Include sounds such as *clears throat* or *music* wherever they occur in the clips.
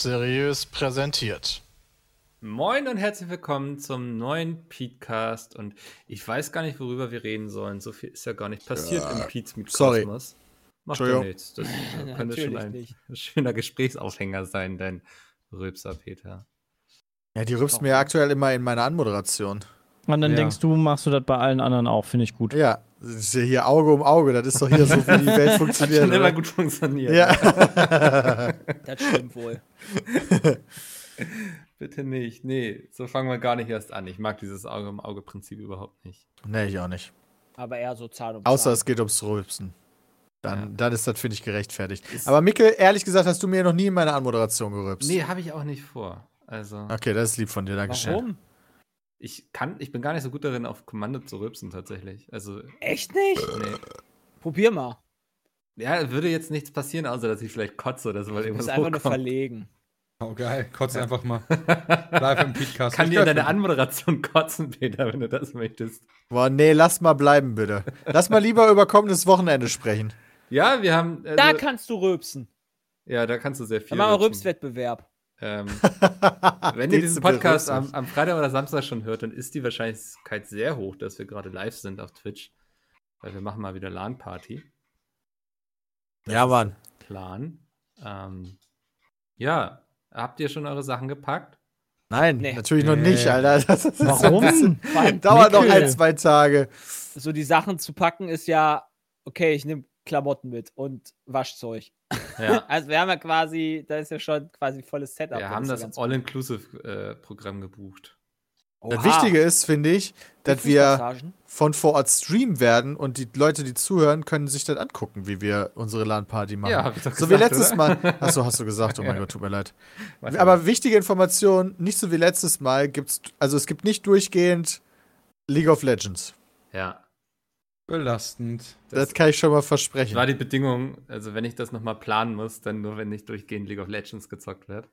Seriös präsentiert. Moin und herzlich willkommen zum neuen Petecast. Und ich weiß gar nicht, worüber wir reden sollen. So viel ist ja gar nicht passiert Ja. im Pete's Meet Sorry. Kosmos. Macht ja nichts. Das *laughs* könnte schon ein nicht. schöner Gesprächsaufhänger sein, dein Rülpser, Peter. Ja, die rübst mir aktuell immer in meine Anmoderation. Und dann Ja. denkst du, machst du das bei allen anderen auch, finde ich gut. Ja, das ist ja hier Auge um Auge. Das ist doch hier so, wie die Welt *laughs* Hat funktioniert. schon immer gut funktioniert. Ja. *laughs* Das stimmt wohl. *laughs* Bitte nicht. Nee, so fangen wir gar nicht erst an. Ich mag dieses Auge-um-Auge-Prinzip überhaupt nicht. nee, ich auch nicht. Aber eher so Zahn um Außer Zahn. es geht ums Rülpsen. Dann, Ja. dann ist das, finde ich, gerechtfertigt. Aber Mikkel, ehrlich gesagt, hast du mir noch nie in meine Anmoderation gerülpst. Nee, habe ich auch nicht vor. Also, Okay, das ist lieb von dir, Dankeschön. Warum? Ich kann, ich bin gar nicht so gut darin, auf Kommando zu rülpsen, tatsächlich. Also, Echt nicht? nee. Probier mal. Ja, würde jetzt nichts passieren, außer dass ich vielleicht kotze oder so, weil Du irgendwas musst einfach nur verlegen. Oh, geil. Kotz einfach mal. Live im Podcast. Kann Ich dir deine Anmoderation kotzen, Peter, wenn du das möchtest. Boah, nee, lass mal bleiben, bitte. Lass mal lieber über kommendes Wochenende sprechen. Ja, wir haben. Also, Da kannst du rülpsen. ja, da kannst du sehr viel. Dann machen wir rülpsen. Rülpswettbewerb. Ähm, *laughs* wenn ihr diesen Podcast am, am Freitag oder Samstag schon hört, dann ist die Wahrscheinlichkeit sehr hoch, dass wir gerade live sind auf Twitch. Weil wir machen mal wieder LAN-Party. Ja, Mann. Plan. Ähm, ja, habt ihr schon eure Sachen gepackt? Nein, Nee. natürlich noch nicht, Alter. Das ein Warum? Dauert noch Mikkel. ein, zwei Tage. so die Sachen zu packen ist ja, okay, ich nehme Klamotten mit und Waschzeug. Ja. *laughs* Also wir haben ja quasi, da ist ja schon quasi volles Setup. Wir Das haben ja das ganz All-Inclusive-Programm gebucht. gut. Das Oha. Wichtige ist, finde ich, dass wir von vor Ort streamen werden und die Leute, die zuhören, können sich dann angucken, wie wir unsere LAN-Party machen. Ja, hab ich doch so wie gesagt, letztes oder? Mal. Achso, hast du gesagt. Oh mein *laughs* Gott, tut mir leid. Weiß Aber wichtige Information, nicht so wie letztes Mal gibt's, also es gibt nicht durchgehend League of Legends. Ja. Belastend. Das, Das, kann ich schon mal versprechen. war die Bedingung, also wenn ich das nochmal planen muss, dann nur, wenn nicht durchgehend League of Legends gezockt wird.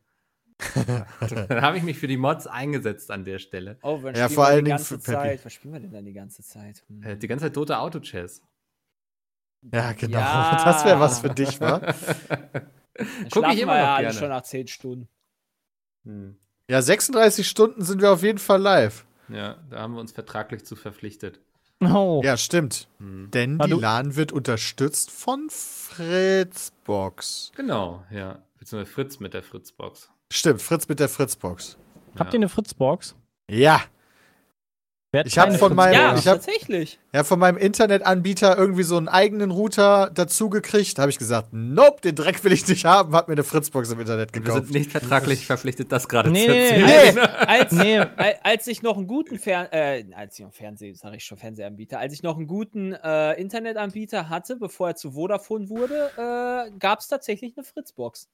*laughs* dann habe ich mich für die Mods eingesetzt an der Stelle. Oh, wann Ja, spielen vor wir allen die Dingen ganze für Peppy. Zeit? Was spielen wir denn dann die ganze Zeit? Hm. Äh, Die ganze Zeit tote Auto-Chess. ja, genau. Ja. *laughs* Das wäre was für dich, wa? *laughs* Guck ich immer noch ja gerne. schon nach 10 Stunden. Hm. Ja, 36 Stunden sind wir auf jeden Fall live. Ja, da haben wir uns vertraglich zu verpflichtet. Oh. Ja, stimmt. Hm. Denn Ah, die LAN wird unterstützt von Fritzbox. Genau, ja. Beziehungsweise Fritz mit der Fritzbox. Stimmt, Fritz mit der Fritzbox. Habt ja. ihr eine Fritzbox? Ja, Ich hab keine von meinem- Ja, ich hab- tatsächlich. ja, von meinem Internetanbieter irgendwie so einen eigenen Router dazu gekriegt. Da habe ich gesagt, nope, den Dreck will ich nicht haben. Hab mir eine Fritzbox im Internet Wir gekauft. sind nicht vertraglich verpflichtet, das gerade Nee, zu nee, erzählen. Nee. Als, Nee. al- als ich noch einen guten Fer äh, als ich noch Fernseh, sag ich schon Fernsehanbieter, als ich noch einen guten äh, Internetanbieter hatte, bevor er zu Vodafone wurde, äh, gab es tatsächlich eine Fritzbox.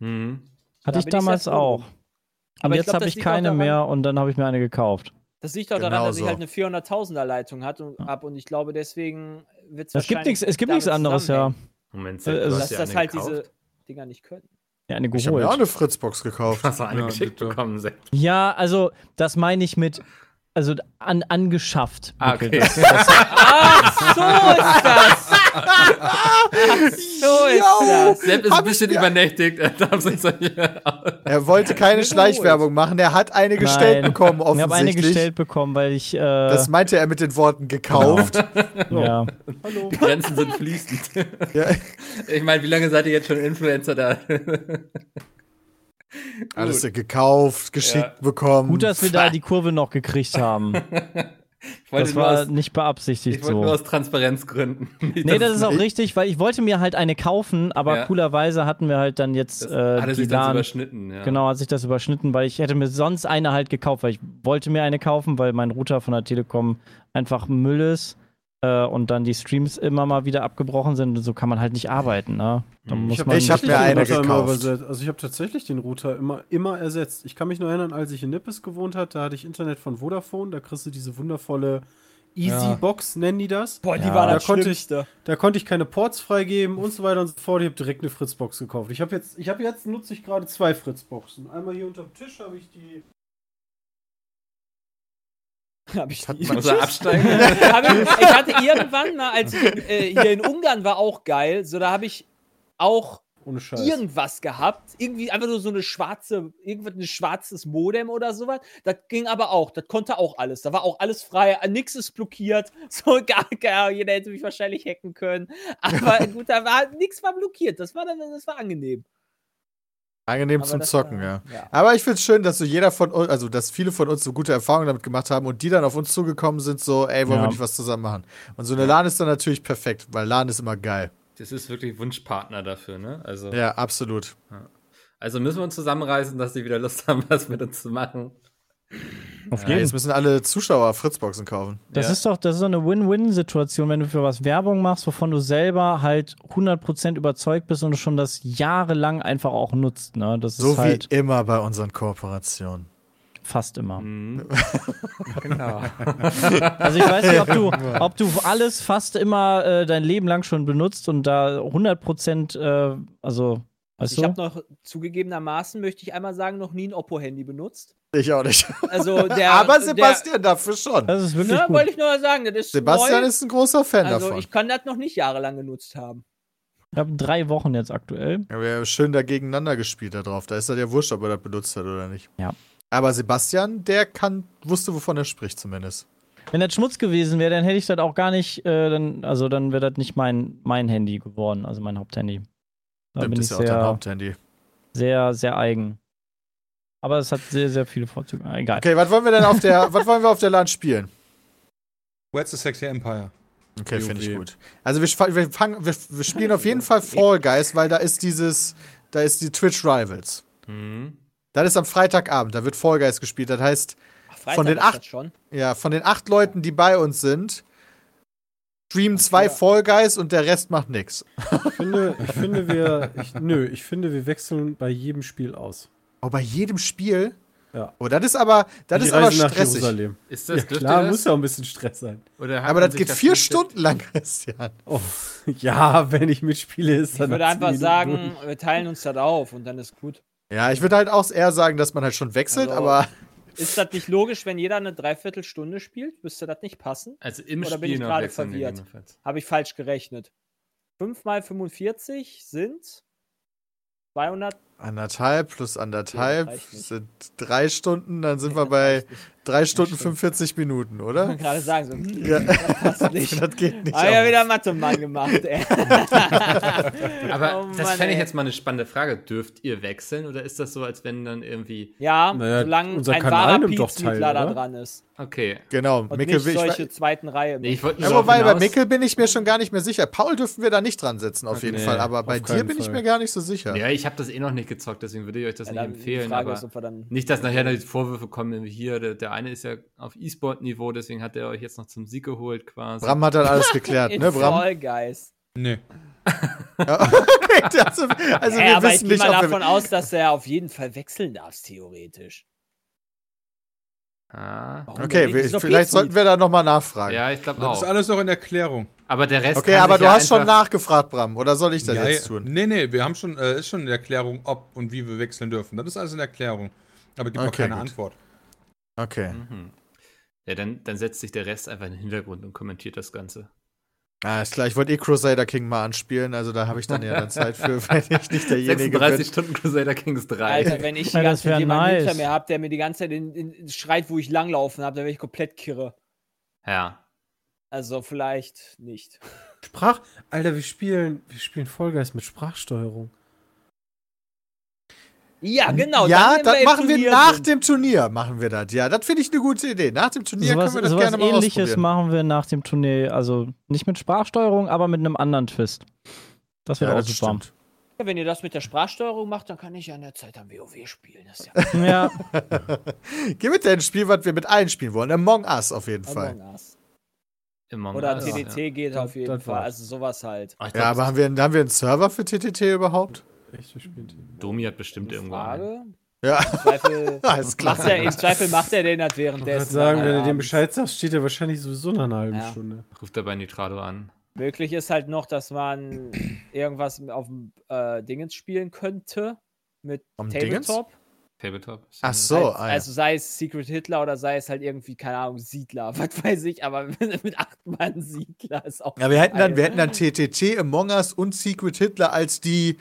Hm. Da Hatte ich bin ich damals auch. Und Aber jetzt habe ich keine mehr und dann habe ich mir eine gekauft. Das liegt auch daran, Genau dass ich so. halt eine 400.000er Leitung hat und, ab und ich glaube, deswegen wird es Es gibt nichts, es gibt nichts anderes, ja. Moment, Äh, Sepp, du also- Dass dir das halt gekauft? diese Dinger nicht können. Ja, eine Ich habe geholt. eine Fritzbox gekauft. Du hast doch eine Ja, geschickt bitte. bekommen, Sepp. Ja, also das meine ich mit, also an, angeschafft. Ah, okay. Das, Ach, so ist das! So ist das! Sepp ist ein bisschen übernächtigt. Er Er wollte keine. Schleichwerbung machen. Er hat eine gestellt Nein. bekommen, ich habe eine offensichtlich. gestellt bekommen, weil ich, äh, Das meinte er mit den Worten gekauft. ja. Die Grenzen sind fließend. Ja. Ich meine, wie lange seid ihr jetzt schon Influencer da? Alles gekauft, geschickt Ja. bekommen. Gut, dass wir da die Kurve noch gekriegt haben. *laughs* Ich wollte, Das nur war aus, nicht ich beabsichtigt wollte nur so. aus Transparenzgründen. *laughs* Nicht, Nee, das ist auch ich- richtig, weil ich wollte mir halt eine kaufen, aber Ja. coolerweise hatten wir halt dann jetzt das äh, hatte die sich LAN. überschnitten. Ja. Genau, hat sich das überschnitten, weil ich hätte mir sonst eine halt gekauft, weil ich wollte mir eine kaufen, weil mein Router von der Telekom einfach Müll ist äh, und dann die Streams immer mal wieder abgebrochen sind und so kann man halt nicht arbeiten. Ne? Da Mhm. hab Ich hab tatsächlich mir eine gekauft. Also ich habe tatsächlich den Router immer, immer ersetzt. Ich kann mich nur erinnern, als ich in Nippes gewohnt hatte, da hatte ich Internet von Vodafone. Da kriegst du diese wundervolle Easy Ja. Box, nennen die das. Boah, die Ja. war Da das konnte ich-. Da konnte ich keine Ports freigeben und so weiter und so fort. Ich habe direkt eine Fritzbox gekauft. Ich habe jetzt, ich habe jetzt nutze ich gerade zwei Fritzboxen. Einmal hier unterm Tisch habe ich die. *laughs* Hab ich, Hat man- absteigen? hab *laughs* ich, ich hatte irgendwann mal, als ich äh, hier in Ungarn war, auch geil. So, da habe ich auch irgendwas gehabt. Irgendwie einfach nur so eine schwarze, irgendwas, ein schwarzes Modem oder sowas. Das ging aber auch. Das konnte auch alles. Da war auch alles frei. Nix ist blockiert. *laughs* So gar, gar. Jeder hätte mich wahrscheinlich hacken können. Aber gut, da war nichts war blockiert. Das war dann, das war angenehm. Angenehm Aber zum das Zocken, war- ja. ja. Aber ich finde es schön, dass so jeder von uns, also dass viele von uns so gute Erfahrungen damit gemacht haben und die dann auf uns zugekommen sind, so, ey, wollen Ja. wir nicht was zusammen machen? Und so eine LAN ist dann natürlich perfekt, weil LAN ist immer geil. Das ist wirklich Wunschpartner dafür, ne? Also, Ja, absolut. also müssen wir uns zusammenreißen, dass die wieder Lust haben, *laughs* was mit uns zu machen. Auf Ja, jeden jetzt müssen alle Zuschauer Fritzboxen kaufen. Das Ja. ist doch, das ist doch eine Win-Win-Situation, wenn du für was Werbung machst, wovon du selber halt 100% überzeugt bist und du schon das jahrelang einfach auch nutzt. Ne? Das So ist halt wie immer bei unseren Kooperationen. fast immer. Mhm. *laughs* genau. *laughs* Also ich weiß nicht, ob du, ob du alles fast immer äh, dein Leben lang schon benutzt und da 100%, äh, also, weißt Ich du? habe noch zugegebenermaßen, möchte ich einmal sagen, noch nie ein Oppo-Handy benutzt. Ich auch nicht. Also *laughs* der. Aber der, Sebastian dafür schon. Das ist wirklich Ne, gut. wollte ich nur sagen, das ist Sebastian neu. ist ein großer Fan Also davon. ich kann das noch nicht jahrelang genutzt haben. Ich habe drei Wochen jetzt aktuell. Ja, wir haben schön da gegeneinander gespielt da drauf. Da ist er ja wurscht, ob er das benutzt hat oder nicht. Ja. Aber Sebastian, der kann, wusste, wovon er spricht zumindest. Wenn das Schmutz gewesen wäre, dann hätte ich das auch gar nicht, äh, dann, also dann wäre das nicht mein, mein Handy geworden, also mein Haupthandy. Da Stimmt, bin ich ja auch dein Haupthandy. sehr, sehr eigen. Aber es hat sehr, sehr viele Vorzüge. Ah, Egal. Okay, was wollen wir denn auf der, was wollen wir auf der LAN spielen? Where's the Sexy Empire? Okay, finde ich gut. Also wir, wir, fangen, wir, wir spielen auf jeden Fall Fall Guys, weil da ist dieses, da ist die Twitch Rivals. Mhm. Das ist am Freitagabend, da wird Fall Guys gespielt. Das heißt, Ach, Freitag Von den acht- das schon. ja, von den acht Leuten, die bei uns sind, streamen zwei Fall Guys und der Rest macht nix. Ich finde, ich finde wir, ich, nö, ich finde, wir wechseln bei jedem Spiel aus. Oh, bei jedem Spiel? Ja. Oh, das ist aber, das Die ist aber Reise nach stressig. Jerusalem. Ist Ja, das, dürft klar, das? muss ja auch ein bisschen Stress sein. Oder hat Aber das geht vier nicht- Stunden lang, Christian. Oh, *laughs* ja, wenn ich mitspiele, ist Ich dann würde nach einfach zehn sagen, Minuten wir teilen uns das auf und dann ist gut. Ja, ich würde halt auch eher sagen, dass man halt schon wechselt, Also- aber Ist das nicht logisch, wenn jeder eine Dreiviertelstunde spielt? Müsste das nicht passen? Also im Oder bin Spiel ich noch gerade verwirrt? Habe ich falsch gerechnet. 5 mal 45 sind 200. anderthalb plus anderthalb nicht. sind drei Stunden, dann sind *laughs* wir Das bei drei Stunden stimmt. 45 Minuten, Ich oder? wollte gerade sagen, so, *laughs* hm, Ja. das passt *laughs* nicht. Das geht nicht. Ah ja, wieder Mathe-Mann gemacht, ey. Aber Oh das fände ich jetzt mal eine spannende Frage. Dürft ihr wechseln oder ist das so, als wenn dann irgendwie. Ja, Naja, solange unser ein Kanal wahrer nimmt doch teil, da dran ist. Okay. Genau, Und Mickel nicht will ich. solche zweiten Reihe. Nee, ich wollte Ja, nur wobei, bei Mickel bin ich mir schon gar nicht mehr sicher. Paul dürfen wir da nicht dran setzen, auf jeden Nee, Fall. Aber bei dir bin ich Fall. mir gar nicht so sicher. Ja, ich habe das eh noch nicht gezockt, deswegen würde ich euch das Ja, nicht empfehlen. Frage aber ist, nicht, dass nachher die Vorwürfe kommen, hier, der, der eine ist ja auf E-Sport-Niveau, deswegen hat er euch jetzt noch zum Sieg geholt quasi. Bram hat dann alles geklärt, *laughs* ne, Bram? Fall Guys. Nee. also, also Ey, wir aber ich wissen gehe nicht, mal davon aus, dass er auf jeden Fall wechseln darf, theoretisch. Ah. Okay, nicht? wir, vielleicht Pizmeet. sollten wir da nochmal nachfragen. Ja, ich glaube Das ist auch. alles noch in Erklärung. Aber der Rest Okay, aber du ja hast schon nachgefragt, Bram. Oder soll ich das Ja, jetzt tun? Nee, nee, wir haben schon, äh, ist schon eine Erklärung, ob und wie wir wechseln dürfen. Das ist alles in Erklärung. Aber gibt noch Okay, keine gut. Antwort. Okay. Mhm. Ja, dann, dann setzt sich der Rest einfach in den Hintergrund und kommentiert das Ganze. Ah, ist klar. Ich wollte eh Crusader King mal anspielen, also da habe ich dann ja dann Zeit für, *laughs* wenn ich nicht derjenige 36 bin. Stunden Crusader Kings 3. Alter, wenn ich die ganze Zeit jemanden nice. hinter mir habe, der mir die ganze Zeit in, in, schreit, wo ich langlaufen habe, dann wäre ich komplett kirre. Ja. Also vielleicht nicht. Sprach. Alter, wir spielen, wir spielen Vollgeist mit Sprachsteuerung. Ja, genau. ja, das im machen wir nach sind. dem Turnier, machen wir das. Ja, das finde ich eine gute Idee. Nach dem Turnier Sowas, können wir das sowas gerne mal ähnliches ausprobieren. machen wir nach dem Turnier. Also nicht mit Sprachsteuerung, aber mit einem anderen Twist. Das wäre Ja, auch super. Ja, wenn ihr das mit der Sprachsteuerung macht, dann kann ich ja in der Zeit am WoW spielen. Das ist ja *laughs* Ja, *laughs* Geh mit ein Spiel, was wir mit allen spielen wollen. Among Us auf jeden Fall. Among Us. Immer Oder mal. TDT geht Das- auf jeden das Fall. war's. Also sowas halt. Ah, ich Ja, glaub, aber haben wir, haben wir einen Server für TTT überhaupt? Echt, wir spielen die. Domi hat bestimmt irgendwo einen. Frage. Ja, Im Zweifel, *laughs* alles klar. macht er, Im Zweifel macht er den halt Ich wollte währenddessen. sagen, wenn du dem. Bescheid sagst, steht er wahrscheinlich sowieso nach einer halben Ja. Stunde. Ruft er bei Nitrado an. Möglich ist halt noch, dass man irgendwas auf dem äh, Dingens spielen könnte. Mit Am Dingens? Tabletop. Ach so, Als, ah, ja. Also sei es Secret Hitler oder sei es halt irgendwie, keine Ahnung, Siedler, *laughs* was weiß ich, aber *laughs* mit acht Mann Siedler ist auch. Ja, wir hätten dann, wir hätten dann TTT, Among Us und Secret Hitler als die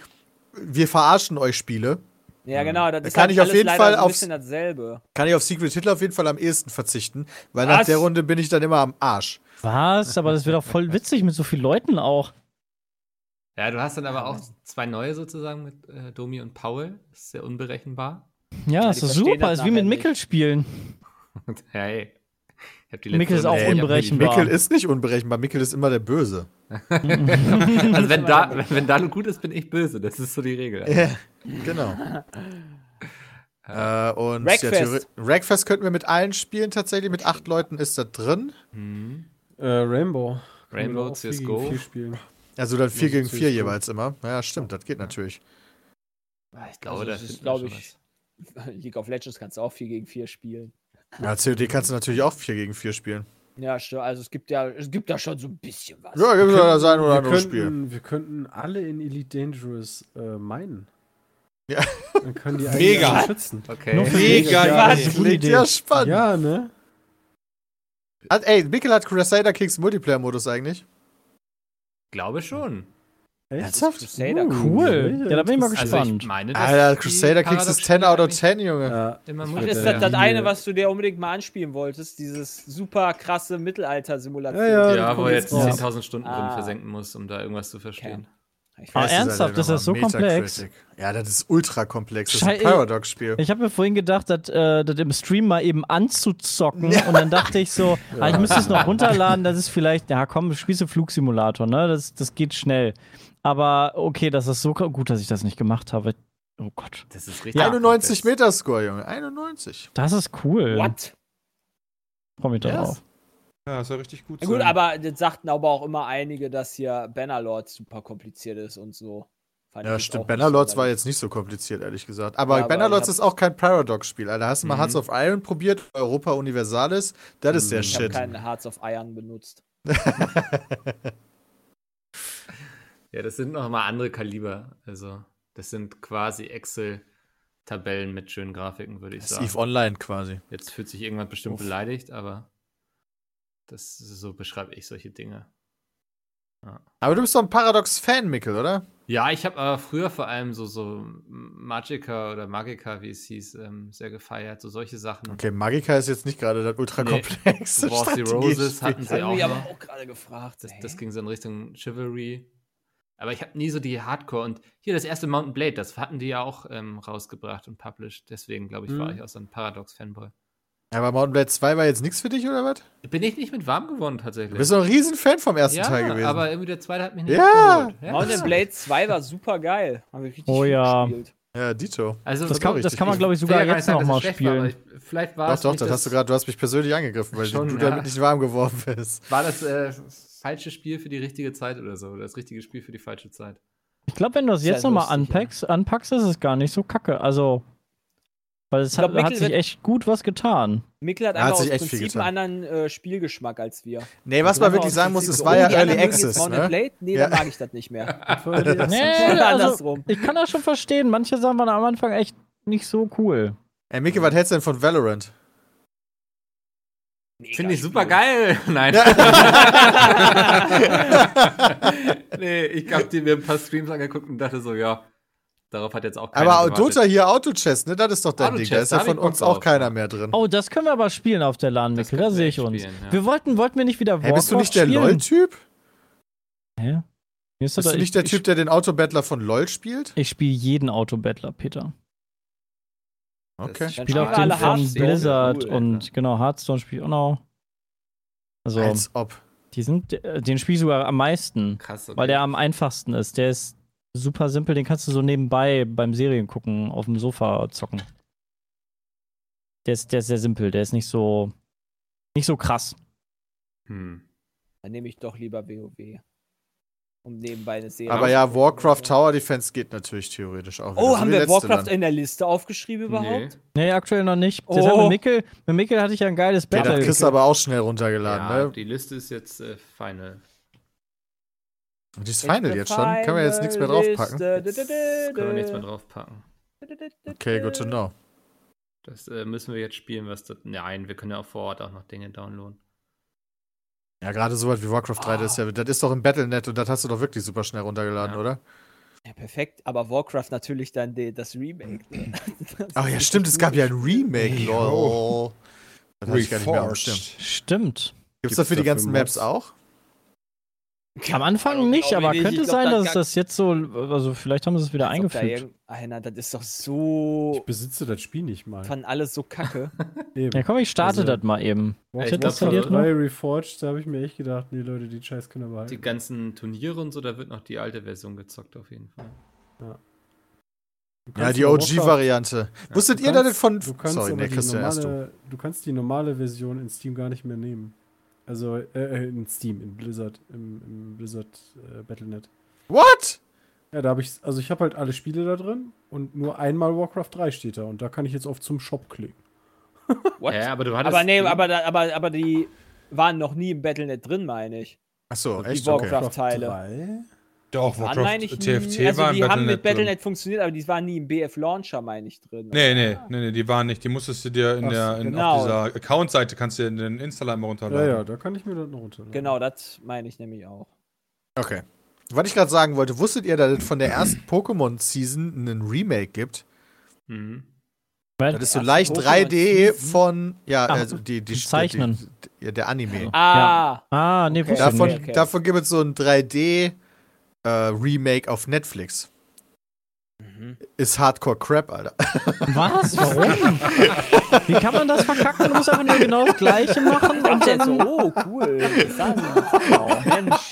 wir verarschen euch Spiele, Ja, genau. Das Da ist kann halt ich auf jeden Fall bisschen dasselbe. kann ich auf Secret Hitler auf jeden Fall am ehesten verzichten, weil nach Was? der Runde bin ich dann immer am Arsch. Was? Aber das wäre doch voll *laughs* witzig mit so vielen Leuten auch. Ja, du hast dann aber auch zwei neue sozusagen mit äh, Domi und Paul. Das ist sehr unberechenbar. Ja, die ist super. das Ist wie mit Mickel spielen. Hey. Mikkel ist auch unberechenbar. Mikkel ist nicht unberechenbar, Mikkel ist immer der Böse. *laughs* Also wenn, da, *laughs* wenn, Dalu gut ist, bin ich böse. Das ist so die Regel. Ja, genau. *laughs* äh, und Wreckfest. Ja, könnten wir mit allen spielen, tatsächlich. Mit acht Leuten ist da drin. Mhm. Äh, Rainbow. Rainbow, CS:GO. gegen vier spielen. Also dann vier gegen vier jeweils immer. Ja, stimmt, das geht natürlich. Ich glaube, Also da das ist, glaube ich, *laughs* League of Legends kannst du auch 4 gegen 4 spielen. Ja, COD kannst du natürlich auch vier gegen vier spielen. Ja, stimmt. Also es gibt ja, es gibt da schon so ein bisschen was. Ja, gibt ja das ein oder andere Spiel. wir könnten alle in Elite Dangerous äh, meinen. Ja. Dann können die *laughs* Mega. eigentlich schützen. Okay. Mega Ja, Klingt ja spannend. Ja, ne? Hat, ey, Mikkel hat Crusader Kings Multiplayer-Modus eigentlich. glaube schon. Ernsthaft? Crusader. Cool. Ja, da bin ich mal interessant. Also gespannt. ich meine, Alter, Crusader Kings ist 10 Paradox-Spiele out of eigentlich 10, Junge. Ja. Ach, ist das Ja. das eine, was du dir unbedingt mal anspielen wolltest? Dieses super krasse Mittelalter-Simulation. Ja, ja. Ja, wo jetzt jetzt 10.000 Stunden drin Ah. versenken muss, um da irgendwas zu verstehen. Ich Ah, weiß, ernsthaft? Ist das so komplex? Ja, das ist ultra komplex. Das ist ein Schei- Paradox-Spiel. Ich habe mir vorhin gedacht, das, äh, das im Stream mal eben anzuzocken und dann dachte ich so, *laughs* ah, ich müsste es noch runterladen, das ist vielleicht, ja komm, spielst du Flugsimulator, ne? Das, das geht schnell. Aber okay, das ist so gut, dass ich das nicht gemacht habe. Oh Gott. Das ist richtig. 91 komplex. Metascore, Junge. 91. Das ist cool. What? Freu mich darauf. Ja, das soll richtig gut Ja, gut, sein. aber das sagten aber auch immer einige, dass hier Bannerlord super kompliziert ist und so. Fand Ja, ich stimmt. Bannerlords nicht war so jetzt nicht so kompliziert, ehrlich gesagt. Aber Ja, aber Bannerlords ich ist auch kein Paradox-Spiel, Alter. Hast du mal Mhm. Hearts of Iron probiert? Europa Universalis? Das ist der Mhm. Ich habe Shit. keinen Hearts of Iron benutzt. *laughs* Ja, das sind noch mal andere Kaliber. Also, das sind quasi Excel-Tabellen mit schönen Grafiken, würde ich Das sagen. Eve Online quasi. Jetzt fühlt sich irgendwann bestimmt Uff. beleidigt, aber das so beschreibe ich solche Dinge. Aber du bist doch ein Paradox-Fan, Mikkel, oder? Ja, ich habe aber früher vor allem so, so Magica oder Magica, wie es hieß, ähm, sehr gefeiert. So solche Sachen. Okay, Magica ist jetzt nicht gerade das ultra Nee. the Roses hatten sie auch mich aber auch gerade gefragt. Das, das ging so in Richtung Chivalry. Aber ich habe nie so die Hardcore und hier das erste Mountain Blade, das hatten die ja auch ähm, rausgebracht und published. Deswegen, glaube ich, war Mhm. ich auch so ein Paradox-Fanboy. Aber Mountain Blade 2 war jetzt nichts für dich, oder was? Bin ich nicht mit warm geworden Du tatsächlich. bist doch ein Riesenfan vom ersten ja, Teil gewesen. aber irgendwie der zweite hat mich nicht Ja. abgeholt. Mountain Blade 2 war super geil. Hab ich richtig Oh ja. gespielt. Ja, Dito. Also, Das kann, das kann man, glaube ich, sogar jetzt nicht sagen, noch mal dass es schlecht war, aber spielen. ich, vielleicht war Doch, es doch, nicht das hast du gerade, du hast mich persönlich angegriffen, weil Schon, du ja. damit nicht warm geworden bist. War das äh, falsche Spiel für die richtige Zeit oder so? Oder das richtige Spiel für die falsche Zeit? Ich glaube, wenn du das ja jetzt nochmal lustig, ja. anpackst, anpackst, ist es gar nicht so kacke. Also, weil es Ich glaub, hat, hat Mikkel sich wird- echt gut was getan. Mikkel hat hat einfach sich aus echt viel Prinzip einen anderen äh, Spielgeschmack als wir. Nee, was Also man wirklich sagen muss, es war ja Early Access, ne? Blade? Nee, Ja. dann mag ich das nicht mehr. *laughs* *laughs* Nee, also, andersrum. ich kann das schon verstehen. Manche Sachen waren am Anfang echt nicht so cool. Ey, Mikkel, was hältst du denn von Valorant? Finde ich super geil. *laughs* Nein. nee, ich habe dir mir ein paar Streams angeguckt und dachte so, ja, darauf hat jetzt auch keiner Aber gewartet. Dota hier, Auto-Chess, ne? Das ist doch dein Ding. Da ist ja von uns auch keiner mehr drin. Oh, das können wir aber spielen auf der LAN, Das Mikkel. Da sehe ich uns. spielen, ja. Wir wollten, wollten wir nicht wieder Hey, bist du nicht der Warcraft? LOL-Typ? Hä? Mir ist das Bist du nicht der ich, Typ, der den Autobattler von LOL spielt? Ich, spiele jeden Autobattler, Peter. Okay. Ich spiele auch den alle von. Blizzard Cool, und genau, Hearthstone spiele ich auch noch. Also, Als ob. die sind, äh, den spiele ich sogar am meisten, Krass, okay. weil der am einfachsten ist. Der ist super simpel, den kannst du so nebenbei beim Serien gucken, auf dem Sofa zocken. Der ist, der ist sehr simpel, der ist nicht so, nicht so krass. hm. Dann nehme ich doch lieber WoW. Um nebenbei eine Serie Aber ja. Warcraft Tower Defense geht natürlich theoretisch auch. wieder. Oh, haben wir Warcraft dann. in der Liste aufgeschrieben Nee. überhaupt? Nee, aktuell noch nicht. Oh. Deshalb mit Mikkel, mit Mikkel hatte ich ja ein geiles Ja, Battle. das kriegst du aber auch schnell runtergeladen, Ja, ne? die Liste ist jetzt äh, final. Und die ist Final jetzt schon? Können wir jetzt nichts mehr draufpacken? Jetzt können wir nichts mehr draufpacken. Okay, good to know. Das äh, müssen wir jetzt spielen, was das. Nein, wir können ja auch vor Ort auch noch Dinge downloaden. Ja, gerade sowas wie Warcraft 3, das ist ja, das ist doch im Battlenet und das hast du doch wirklich super schnell runtergeladen, Ja. oder? Ja, perfekt, aber Warcraft natürlich dann die, das Remake. ne? Das Ach ja, stimmt, es gab ja ein Remake, lol. Das hatte ich gar nicht mehr. Stimmt. Gibt's Gibt's dafür die dafür ganzen? Maps auch? Am Anfang nicht, aber nicht. könnte Ich glaub, sein, da dass ga- das jetzt so, also vielleicht haben sie es wieder da eingefügt. irgend- Einer, das ist doch so. Ich besitze das Spiel nicht mal. Fanden alles so kacke. *laughs* Ja, komm, ich starte Also- das mal eben. Ja, ich jetzt glaub, installiert so- noch? Bei Reforged, da habe ich mir echt gedacht, nee, Leute, die Scheiß können wir Die ganzen Turniere und so, da wird noch die alte Version gezockt auf jeden Fall. Ja, kannst die aber OG-Variante. Wusstet Du ihr da kannst- von. Du kannst, Sorry, aber nee, die normale, du kannst die normale Version in Steam gar nicht mehr nehmen. Also äh, äh, in Steam, in Blizzard, im, im Blizzard äh, Battle.net. What? Ja, da habe ich, also ich habe halt alle Spiele da drin und nur einmal Warcraft 3 steht da und da kann ich jetzt auf zum Shop klicken. *laughs* What? Ja, aber du hattest. aber nee, die- aber, da- aber, aber die waren noch nie im Battlenet drin, meine ich. Achso, Die echt? Warcraft- Okay. Warcraft-Teile. 3? Doch, Waren, Warcraft meine ich, TFT nie, also war die haben mit. Battlenet funktioniert, aber die waren nie im BF-Launcher, meine ich, drin. Nee, nee, nee, nee, die waren nicht. Die musstest du dir in Ach, der, in, genau. auf dieser Account-Seite kannst du dir den Installer immer Ja, runterladen. ja, da kann ich mir das noch runterladen. Genau, das meine ich nämlich auch. okay. Was ich gerade sagen wollte, wusstet ihr, dass es von der ersten Pokémon-Season einen Remake gibt? Mhm. Das ist so leicht Pokémon 3D Season? von, ja, Ach, also die, die, Zeichnen. Die, die, ja, der Anime. Ah, Ah, nee, Okay. wusste ich Davon, nicht. okay. davon gibt es so ein 3D-Remake auf Netflix. Mhm. Ist Hardcore Crap, Alter. Was? *laughs* Warum? Wie kann man das verkacken? Du musst einfach nur genau das Gleiche machen und Und jetzt so, dann. oh, cool, *laughs* interessant. Oh, Mensch. *laughs*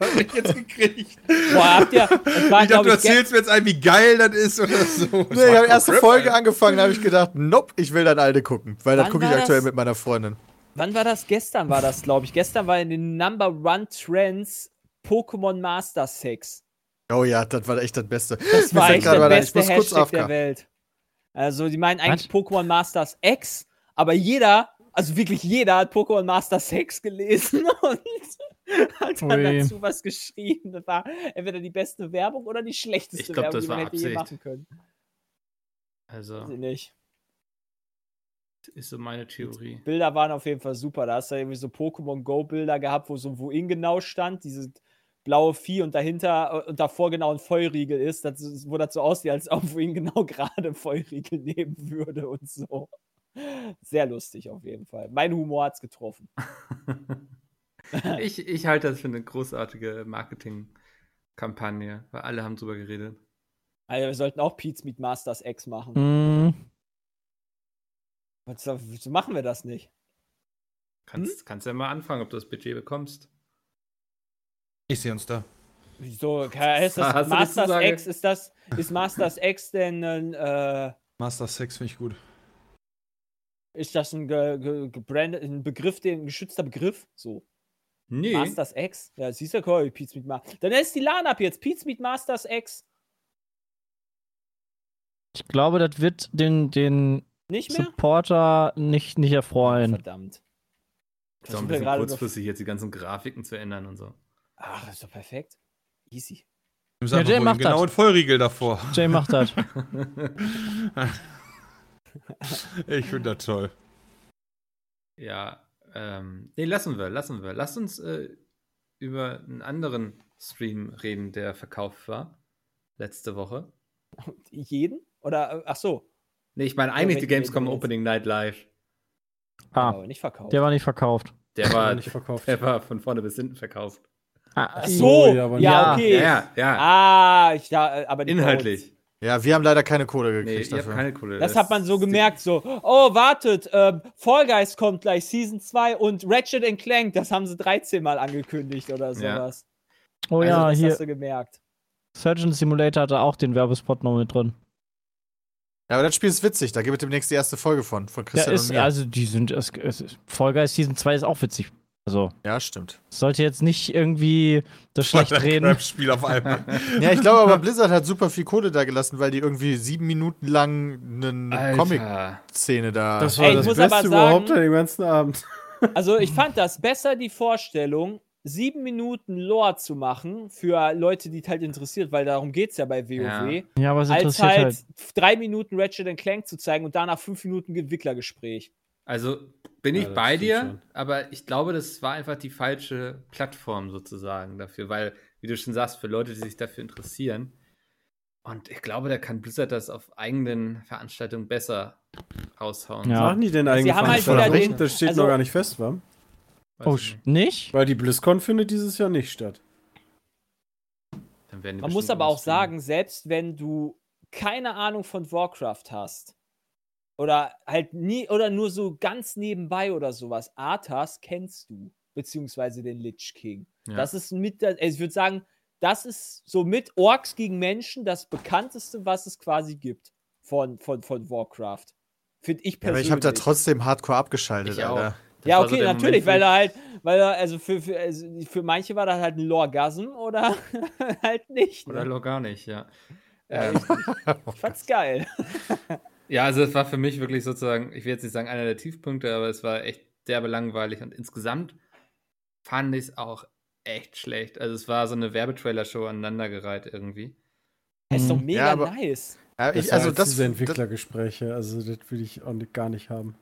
hab ich jetzt gekriegt. Boah, habt ihr, das war, Ich dachte, glaub du erzählst mir jetzt ein, wie geil das ist oder so. Nee, ich habe erste Crap, Folge Alter. angefangen, da habe ich gedacht, nope, ich will dann alte gucken. Weil das Wann gucke ich aktuell das? mit meiner Freundin. Wann war das? Gestern war das, glaube ich. Gestern war in den Number One Trends Pokémon Master Sex. Oh ja, das war echt das Beste. Das war echt der ich beste muss kurz Hashtag der. Welt. Also, die meinen eigentlich Was? Pokémon Masters X, aber jeder, also wirklich jeder hat Pokémon Master Sex gelesen *laughs* und hat dann Ui. dazu was geschrieben. Das war entweder die beste Werbung oder die schlechteste Ich glaub, Werbung, das die man hätte je machen können. Also, Weiß ich nicht. Ist so meine Theorie. Bilder waren auf jeden Fall super. Da hast du irgendwie so Pokémon Go Bilder gehabt, wo so ein Wohin genau stand, dieses blaue Vieh und dahinter äh, und davor genau ein Feuerriegel ist, das, wo das so aussieht, als ob Wohin genau *laughs* gerade ein Feuerriegel nehmen würde und so. Sehr lustig auf jeden Fall. Mein Humor hat's getroffen. *laughs* *laughs* ich, ich halte das für eine großartige Marketingkampagne, weil alle haben drüber geredet. Also wir sollten auch Pete's Meat Masters X machen. Hm, Was, wieso machen wir das nicht? Kannst, kannst ja mal anfangen, ob du das Budget bekommst. Ich sehe uns da. Wieso? Ist das *laughs* Hast Masters? X? Ist das ist Masters X denn ein, äh, Master Sex finde ich gut. ist das ein, ge, ge, gebrandet, ein Begriff, den, ein geschützter Begriff? So. Nee. Masters X? Ja, siehst du, cool, Pete's Meat Masters. Dann ist die LAN ab jetzt. Pete's Meat Masters X. ich glaube, das wird den, den Nicht mehr? Supporter nicht, nicht erfreuen. Verdammt. Ist doch ein bisschen gerade kurzfristig, jetzt die ganzen Grafiken zu ändern und so. Ach, das ist doch perfekt. Easy. Nimm Ja, wohl macht genau das. einen Vollriegel davor. Jay macht das. *laughs* Ich finde das toll. Ja, ähm, nee, lassen wir, lassen wir. Lass uns äh, über einen anderen Stream reden, der verkauft war. Letzte Woche. Jeden? Oder, äh, ach so. Nee, ich meine eigentlich die Gamescom? Opening Night Live. Ah, Aber nicht verkauft. der war nicht verkauft. Der war, nicht verkauft. der war von vorne bis hinten verkauft. Ah, ach so. ja, Ja, aber ja, okay. Ja, ja, ja. Ah, ich, ja, äh, aber die Inhaltlich. Ja, wir haben leider keine Kohle Nee, gekriegt habt dafür. keine Kohle. Das hat man so gemerkt, so, oh, wartet, ähm, Fall Guys kommt gleich, Season 2 und Ratchet Clank, das haben sie 13 Mal angekündigt oder Ja. sowas. Oh also, ja, das hier. hast du gemerkt. Surgeon Simulator hatte auch den Werbespot noch mit drin. Ja, aber das Spiel ist witzig. Da gibt es demnächst die erste Folge von, von Ja, Christian ist, und mir. also die sind, es, es, Fall Guys Season 2 ist auch witzig. Also, ja, stimmt. sollte jetzt nicht irgendwie das schlecht reden. Spiel auf einmal. *laughs* Ja, ich glaube aber, Blizzard hat super viel Kohle da gelassen, weil die irgendwie sieben Minuten lang eine Comic-Szene da. Das war Ey, das Beste überhaupt sagen- an dem ganzen Abend. Also, ich fand das besser, die Vorstellung, sieben Minuten Lore zu machen für Leute, die es halt interessiert, weil darum geht es ja bei WoW, Ja. Ja, aber es als interessiert halt, halt. drei Minuten Ratchet Clank zu zeigen und danach fünf Minuten Entwicklergespräch. Also bin ich Ja, bei dir, schon. aber ich glaube, das war einfach die falsche Plattform sozusagen dafür, weil, wie du schon sagst, für Leute, die sich dafür interessieren. Und ich glaube, da kann Blizzard das auf eigenen Veranstaltungen besser raushauen. Ja. Machen die denn eigentlich haben halt Das steht also- noch gar nicht fest, wa? Weiß Oh, ich sch- nicht? Weil die BlizzCon findet dieses Jahr nicht statt. Dann werden die Man muss aber auch sagen, selbst wenn du keine Ahnung von Warcraft hast oder halt nie oder nur so ganz nebenbei oder sowas, Arthas kennst du, beziehungsweise den Lich King. Ja. Das ist mit, der, also ich würde sagen, das ist so mit Orks gegen Menschen das bekannteste, was es quasi gibt von, von, von Warcraft. Finde ich Ja, aber persönlich. ich habe da trotzdem hardcore abgeschaltet, Ich auch. Das ja, so okay, der natürlich, Moment, weil er halt, weil er, also für, für, also für manche war das halt ein Lorgasm oder *laughs* halt nicht. ich- Oder Ne? lo- gar nicht, ja. Ja, Ähm, Ich fand's geil. *laughs* Ja, also es war für mich wirklich sozusagen, ich will jetzt nicht sagen einer der Tiefpunkte, aber es war echt derbe langweilig und insgesamt fand ich es auch echt schlecht. Also es war so eine Werbetrailer-Show aneinandergereiht irgendwie. Das ist doch Mhm. mega Ja, aber- nice. Ja, Das ich, also als das, diese das, Entwicklergespräche, also das will ich auch nicht, gar nicht haben.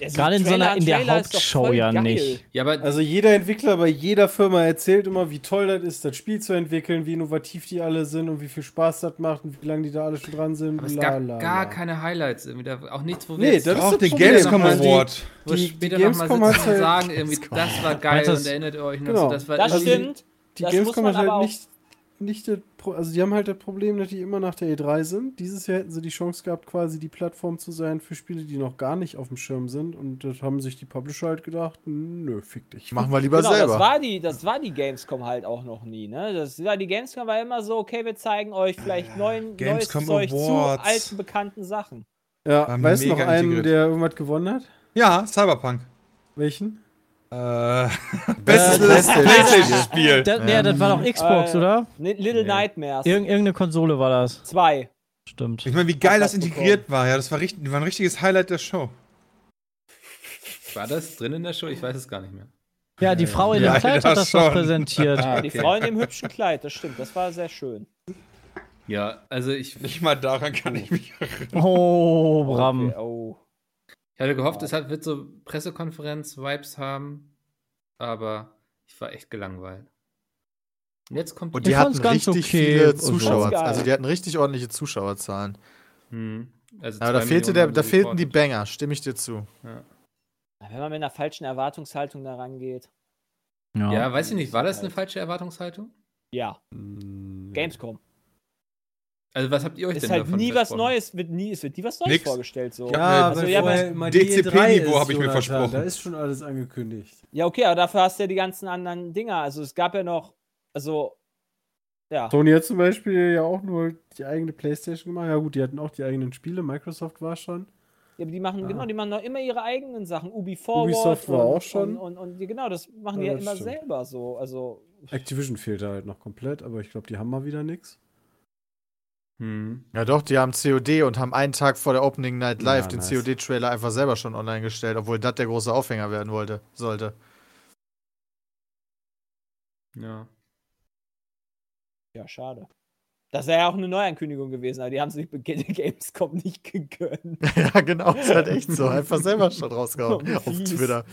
Also Gerade in so einer- in der Hauptshow ja geil. nicht. Ja, aber Also jeder Entwickler bei jeder Firma erzählt immer, wie toll das ist, das Spiel zu entwickeln, wie innovativ die alle sind und wie viel Spaß das macht und wie lange die da alle schon dran sind. Aber es gab la, gar keine Highlights irgendwie, da, auch nichts, wo Nee, wir jetzt das ist Auch das den. Gamescom Also Award. wo die- später nochmal Gamescom sitzen und halt- sagen, irgendwie, das war geil und das- erinnert euch noch, Genau. das war Das die- stimmt. Die Das muss Gamescom man hat halt nicht, nicht das Pro also die haben halt das Problem, dass die immer nach der E3 sind. Dieses Jahr hätten sie die Chance gehabt, quasi die Plattform zu sein für Spiele, die noch gar nicht auf dem Schirm sind. Und das haben sich die Publisher halt gedacht, nö, fick dich. machen wir lieber Genau, das selber. war, die, das war die Gamescom halt auch noch nie. Ne? Das war, die Gamescom war immer so, okay, wir zeigen euch vielleicht neuen, neues Gamescom Zeug Awards. zu alten, bekannten Sachen. Ja, weißt du noch einen, integriert. der irgendwas gewonnen hat? Ja, Cyberpunk. Welchen? *laughs* Äh, Bestes bestes PlayStation-Spiel. Da, ja, das war doch Xbox, Äh, oder? Little Nee. Nightmares. Irgend, irgendeine Konsole war das. Zwei. Stimmt. Ich meine, wie geil das was integriert war. Ja, das war, richtig, war ein richtiges Highlight der Show. War das drin in der Show? Ich weiß es gar nicht mehr. Ja, die Frau in Ja, dem Kleid das hat das doch schon. präsentiert. Ah, Die okay. Frau in dem hübschen Kleid, das stimmt. Das war sehr schön. Ja, also ich, ich Nicht mal daran kann ich mich erinnern. Oh, Bram. Okay, oh. Hatte gehofft, es hat, wird so Pressekonferenz-Vibes haben, aber ich war echt gelangweilt. Und jetzt kommt Und die hatten richtig okay. viele Zuschauer. Also die hatten richtig ordentliche Zuschauerzahlen. Hm, also Aber da, fehlte der, da fehlten die. Banger, stimme ich dir zu. Wenn man mit einer falschen Erwartungshaltung da rangeht. Ja, weiß ich nicht, war das eine falsche Erwartungshaltung? Ja, Hm, Gamescom. Also was habt ihr euch Ist denn halt davon nie was? Neues, wird nie, es wird nie was Neues Nix. vorgestellt. So. Ja, Ja, Also, ja, DCP-Niveau ist, hab ich mir versprochen. Da ist schon alles angekündigt. Ja, okay, aber dafür hast du ja die ganzen anderen Dinger. Also es gab ja noch, also, ja. Sony hat zum Beispiel ja auch nur die eigene Playstation gemacht. Ja gut, die hatten auch die eigenen Spiele. Microsoft war schon. Ja, aber die machen, Ah. genau, die machen noch immer ihre eigenen Sachen. Ubi Forward. Ubisoft war und, auch schon. Und, und, und genau, das machen die Ja, ja das immer stimmt. selber so. Also, Activision fehlte halt noch komplett, aber ich glaube, die haben mal wieder nichts. Hm. Ja doch, die haben COD und haben einen Tag vor der Opening Night Live Ja, den nice. COD-Trailer einfach selber schon online gestellt, obwohl das der große Aufhänger werden wollte, sollte. Ja. ja, schade. Das wäre ja auch eine Neuankündigung gewesen, aber die haben sich Beginn *laughs* der Gamescom nicht gegönnt. *laughs* ja, genau, ist halt echt so. Einfach selber schon rausgehauen *laughs* auf Fies. Twitter.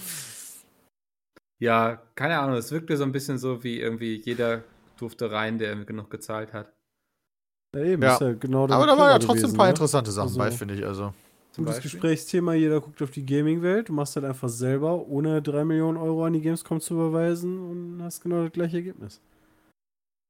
Ja, keine Ahnung, es wirkte so ein bisschen so, wie irgendwie jeder durfte rein, der genug gezahlt hat. Ja, eben, Ja. ist ja genau das Aber da waren ja trotzdem ein gewesen, paar ne? interessante Sachen Also- bei, finde ich. Also. Zum Gutes Beispiel. Gesprächsthema, jeder guckt auf die Gaming-Welt, du machst halt einfach selber, ohne 3 Millionen Euro an die Gamescom zu überweisen und hast genau das gleiche Ergebnis.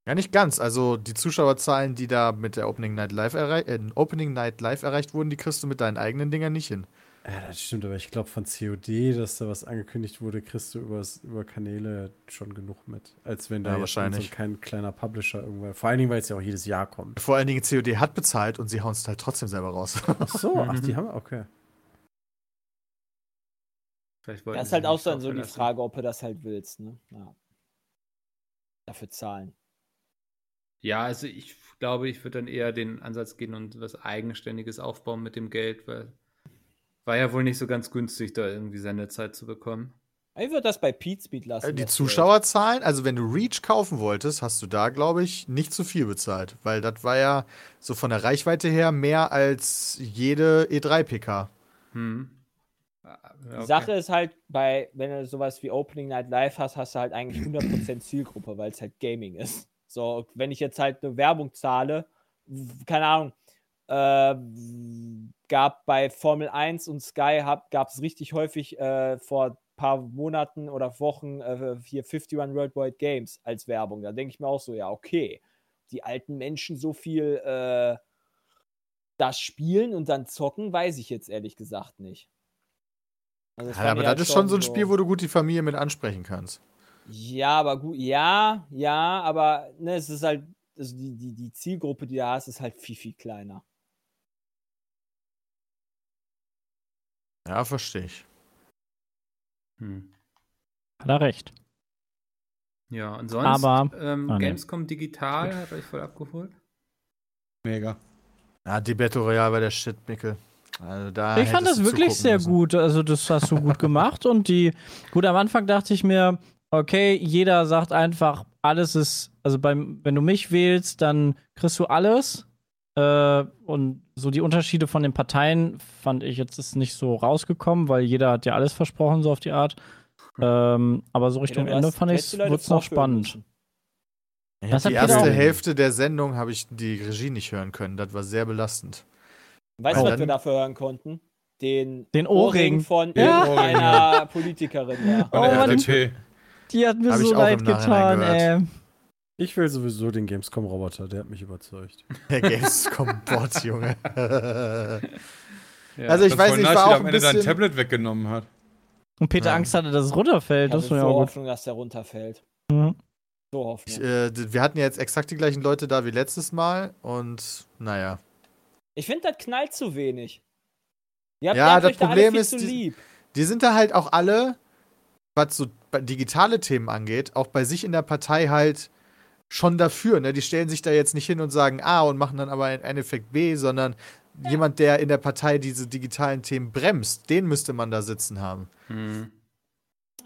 Ja, nicht ganz. Also die Zuschauerzahlen, die da mit der Opening Night Live, errei äh, Opening Night Live erreicht wurden, die kriegst du mit deinen eigenen Dingern nicht hin. Ja, das stimmt, aber ich glaube von COD, dass da was angekündigt wurde, kriegst du übers, über Kanäle schon genug mit. Als wenn da Ja, jetzt wahrscheinlich. so kein kleiner Publisher irgendwo. Vor allen Dingen, weil es ja auch jedes Jahr kommt. Vor allen Dingen COD hat bezahlt und sie hauen es halt trotzdem selber raus. Ach so, ach, *laughs* die haben, okay. Vielleicht Das ist halt auch dann so die. Frage, ob du das halt willst, ne? Ja. Dafür zahlen. Ja, also ich glaube, ich würde dann eher den Ansatz gehen und was Eigenständiges aufbauen mit dem Geld, weil war ja wohl nicht so ganz günstig, da irgendwie Sendezeit zu bekommen. Ich würde das bei Pete Speed lassen. Äh, die Zuschauerzahlen, also wenn du Reach kaufen wolltest, hast du da, glaube ich, nicht zu viel bezahlt. Weil das war ja so von der Reichweite her mehr als jede E3-PK. Hm. Die okay. Sache ist halt, bei, wenn du sowas wie Opening Night Live hast, hast du halt eigentlich 100% Zielgruppe, weil es halt Gaming ist. So, wenn ich jetzt halt eine Werbung zahle, keine Ahnung, äh, gab bei Formel 1 und Sky gab es richtig häufig äh, vor ein paar Monaten oder Wochen äh, hier 51 Worldwide Games als Werbung. Da denke ich mir auch so, ja, okay, die alten Menschen so viel äh, das spielen und dann zocken, weiß ich jetzt ehrlich gesagt nicht. Also Ja, aber das ist schon so ein Spiel, wo du gut die Familie mit ansprechen kannst. Ja, aber gut, ja, ja, aber ne, es ist halt, also die, die, die Zielgruppe, die du hast, ist halt viel, viel kleiner. Ja, verstehe ich. Hm. Hat er recht. Ja, und sonst Aber- ähm, Ah, nee. Gamescom digital hat euch voll abgeholt. Mega. Ja, die Battle Royale war der Shit, Mickel. Also da Ich fand das wirklich sehr müssen. gut. Also, das hast du gut gemacht. Und die, gut, am Anfang dachte ich mir, okay, jeder sagt einfach, alles ist, also beim, wenn du mich wählst, dann kriegst du alles. Äh, und so die Unterschiede von den Parteien fand ich jetzt ist nicht so rausgekommen, weil jeder hat ja alles versprochen, so auf die Art. Ähm, aber so Richtung Ja, du Ende fand ich, wird's noch spannend. hab die erste auch- Hälfte der Sendung habe ich die Regie nicht hören können. Das war sehr belastend. Weißt du, Oh. was wir dafür hören konnten? Den, Den Ohrring. von Ja. einer Politikerin, ja. Oh, Mann. Die hat mir Hab so leid getan, ey. Ich will sowieso den Gamescom-Roboter, der hat mich überzeugt. *laughs* Der Gamescom-Bot, Junge. Ja. Also ich Das weiß nicht, nice, war auch er am ein Ende dein bisschen... Tablet weggenommen hat. Und Peter Ja. Angst hatte, dass es runterfällt. Ich Das hatte war ja so. Hoffnung, dass der runterfällt. Mhm. So Hoffnung. Ich, äh, wir hatten ja jetzt exakt die gleichen Leute da wie letztes Mal und naja. Ich finde, das knallt zu wenig. Ihr habt, Ja, das da Problem viel ist, zu die- lieb. Die sind da halt auch alle, was so digitale Themen angeht, auch bei sich in der Partei halt schon dafür. Ne? Die stellen sich da jetzt nicht hin und sagen A und machen dann aber im Endeffekt B, sondern jemand, der in der Partei diese digitalen Themen bremst, den müsste man da sitzen haben. Hm.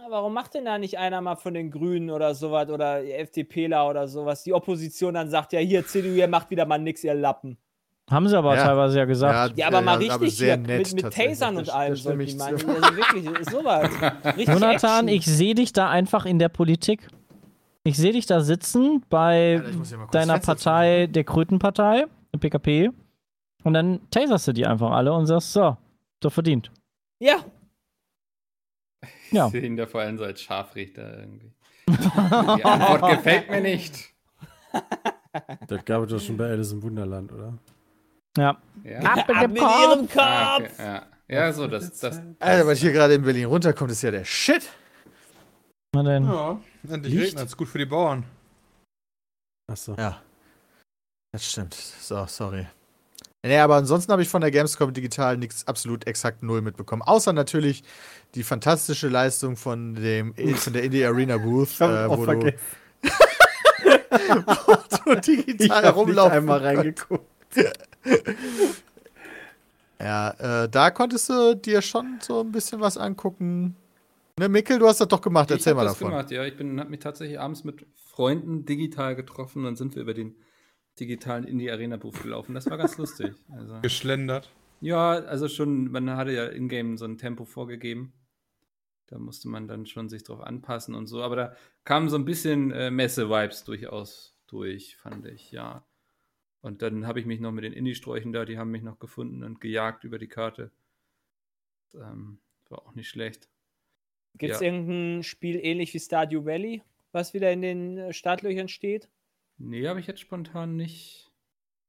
Warum macht denn da nicht einer mal von den Grünen oder sowas oder FDPler oder sowas? Die Opposition dann sagt, ja, hier, CDU, ihr macht wieder mal nix, ihr Lappen. Haben sie aber Ja. teilweise ja gesagt. Ja, aber mal äh, richtig sehr hier, nett mit, mit. Tasern und allem die ich meinen. Also wirklich, *laughs* sowas. Richtig Jonathan, Action. ich sehe dich da einfach in der Politik. Ich sehe dich da sitzen bei Alter, kurz deiner Fenster Partei, der Krötenpartei, der PKP. Und dann taserst du die einfach alle und sagst, so, doch verdient. Ja, Ja. Ich sehe ihn da vor allem so als Scharfrichter irgendwie. Die Antwort *laughs* gefällt mir nicht. Das gab es doch schon bei Alice im Wunderland, oder? Ja. Ja, Ab in ab mit Kopf. ihrem Ah, Kopf. okay, ja. ja so, das, das, Alter, was hier gerade in Berlin runterkommt, ist ja der Shit. Na denn. Ja, endlich Licht? regnet. Gut für die Bauern. Achso. Ja. Das stimmt. So, sorry. Nee, aber ansonsten habe ich von der Gamescom digital nichts absolut exakt null mitbekommen. Außer natürlich die fantastische Leistung von dem *laughs* von der Indie Arena Booth, äh, auch wo, du, *laughs* wo du digital hab nicht rumlaufen einmal reingeguckt. *laughs* Ja, äh, da konntest du dir schon so ein bisschen was angucken. Ne, Mikkel, du hast das doch gemacht. ich Erzähl mal das davon. gemacht, ja. Ich habe mich tatsächlich abends mit Freunden digital getroffen und sind wir über den digitalen Indie-Arena-Buch gelaufen. Das war ganz lustig. Also. Geschlendert. Ja, also schon, man hatte ja in-game so ein Tempo vorgegeben. Da musste man dann schon sich drauf anpassen und so. Aber da kamen so ein bisschen äh, Messe-Vibes durchaus durch, fand ich, ja. Und dann habe ich mich noch mit den Indie-Sträuchen da, die haben mich noch gefunden und gejagt über die Karte. Ähm, war auch nicht schlecht. Gibt es Ja. irgendein Spiel ähnlich wie Stardew Valley, was wieder in den äh, Startlöchern steht? Nee, habe ich jetzt spontan nicht.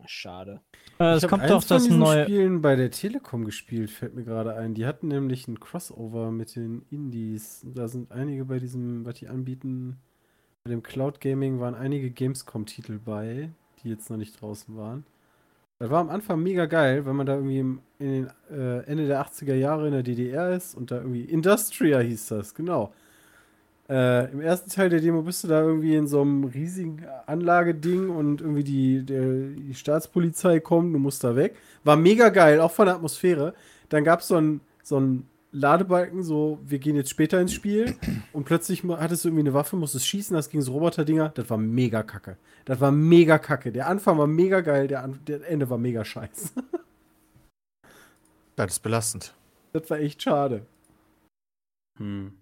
Schade. Äh, Ich es kommt doch von das diesen neue. Spielen bei der Telekom gespielt, fällt mir gerade ein. Die hatten nämlich ein Crossover mit den Indies. Da sind einige bei diesem, was die anbieten, bei dem Cloud Gaming waren einige Gamescom-Titel bei, die jetzt noch nicht draußen waren. Das war am Anfang mega geil, wenn man da irgendwie im, den, äh, Ende der 80er Jahre in der DDR ist und da irgendwie Industria hieß das, genau. Äh, Im ersten Teil der Demo bist du da irgendwie in so einem riesigen Anlageding und irgendwie die, der, die Staatspolizei kommt, du musst da weg. War mega geil, auch von der Atmosphäre. Dann gab es so einen so einen Ladebalken, so, wir gehen jetzt später ins Spiel und plötzlich hattest du irgendwie eine Waffe, musstest schießen, das ging so Roboter-Dinger. Das war mega kacke. Das war mega kacke. Der Anfang war mega geil, der, An der Ende war mega scheiße. Das ist belastend. Das war echt schade. Hm.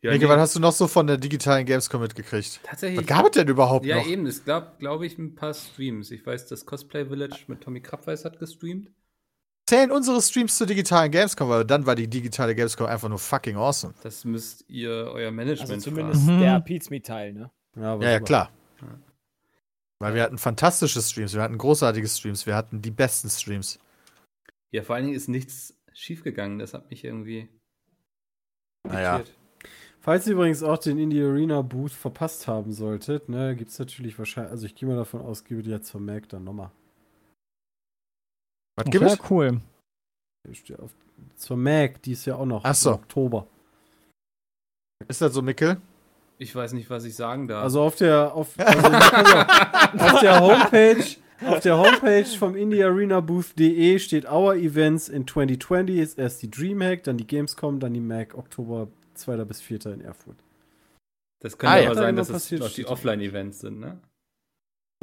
Ja, Mike, nee, was hast du noch so von der digitalen Gamescom mitgekriegt? tatsächlich. Was gab es denn überhaupt ja, noch? eben. Es gab, glaube ich, ein paar Streams. Ich weiß, das Cosplay Village mit Tommy Krabweis hat gestreamt. Zählen unsere Streams zur digitalen Gamescom, weil dann war die digitale Gamescom einfach nur fucking awesome. Das müsst ihr euer Management Also zumindest fragen. der Pizmeet-Teil, ne? aber Ja, ja, super. klar. Ja. Weil wir hatten fantastische Streams, wir hatten großartige Streams, wir hatten die besten Streams. Ja, vor allen Dingen ist nichts schiefgegangen. Das hat mich irgendwie. Naja. irritiert. Falls ihr übrigens auch den Indie Arena Booth verpasst haben solltet, ne, gibt es natürlich wahrscheinlich, also ich gehe mal davon aus, gebe die jetzt Mac dann nochmal. Was gibt Ja, es? cool. Auf- Zur Mac, die ist ja auch noch Ach so. im Oktober. Ist das so, Mickel? Ich weiß nicht, was ich sagen darf. Also auf der, auf, *laughs* also, auf, der Homepage, auf der Homepage vom indiearenabooth.de steht Our Events in 2020 ist erst die Dreamhack, dann die Gamescom, dann die Mac, Oktober 2. bis 4. in Erfurt. das könnte Ah, ja. aber sein, Was dass es passiert, noch die Offline-Events sind, ne?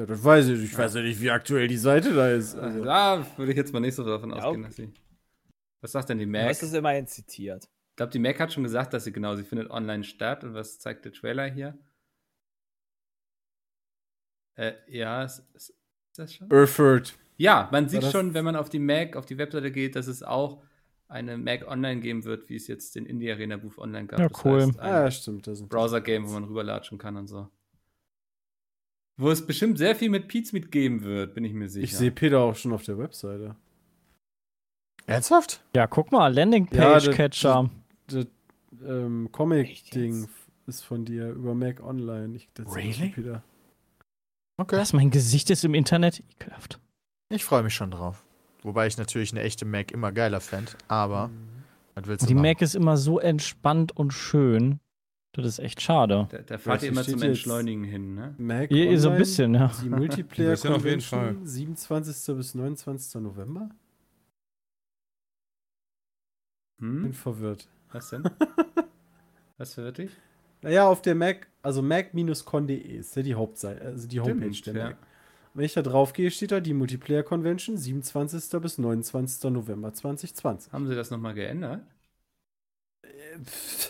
Ja, das weiß ich. Ich weiß ja nicht, wie aktuell die Seite da ist. Also, Da würde ich jetzt mal nicht so davon Ja, ausgehen, okay. dass sie. Was sagt denn die Du Mac? hast es immerhin zitiert. Ich glaube, die Mac hat schon gesagt, dass sie genau, sie findet online statt. Und was zeigt der Trailer hier? Äh, ja, ist, ist das schon? Erfurt. Ja, man sieht schon, wenn man auf die Mac, auf die Webseite geht, dass es auch eine Mac online geben wird, wie es jetzt den Indie Arena Booth online gab. Ja, Das cool. heißt, Ah, ein ja, stimmt. Das sind Browser-Game, wo man rüberlatschen kann und so. Wo es bestimmt sehr viel mit Pete's mitgeben wird, bin ich mir sicher. Ich sehe Peter auch schon auf der Webseite. Ernsthaft? Ja, guck mal, Ja, Landingpage das- Catcher. Das ähm, Comic-Ding ist von dir über Mac Online. Ich, das Really? Peter. Okay. Was, mein Gesicht ist im Internet? Ekelhaft. Ich freue mich schon drauf. Wobei ich natürlich eine echte Mac immer geiler fände, aber Mhm. was willst du Die machen? Mac ist immer so entspannt und schön. Das ist echt schade. Da, da fahrt Ja, ihr immer zum Entschleunigen hin, ne? Mac Ihr, ihr so ein Online, bisschen, ja. Die Multiplayer ja auf jeden Convention, 27. bis 29. November? Bin Hm? verwirrt. Was denn? *laughs* Was verwirrt dich? Naja, auf der Mac, also mac-con.de ist ja die Hauptseite, also die Homepage Stimmt, der ja. Mac. Wenn ich da drauf gehe, steht da die Multiplayer Convention, 27. bis 29. November 2020. Haben sie das nochmal geändert?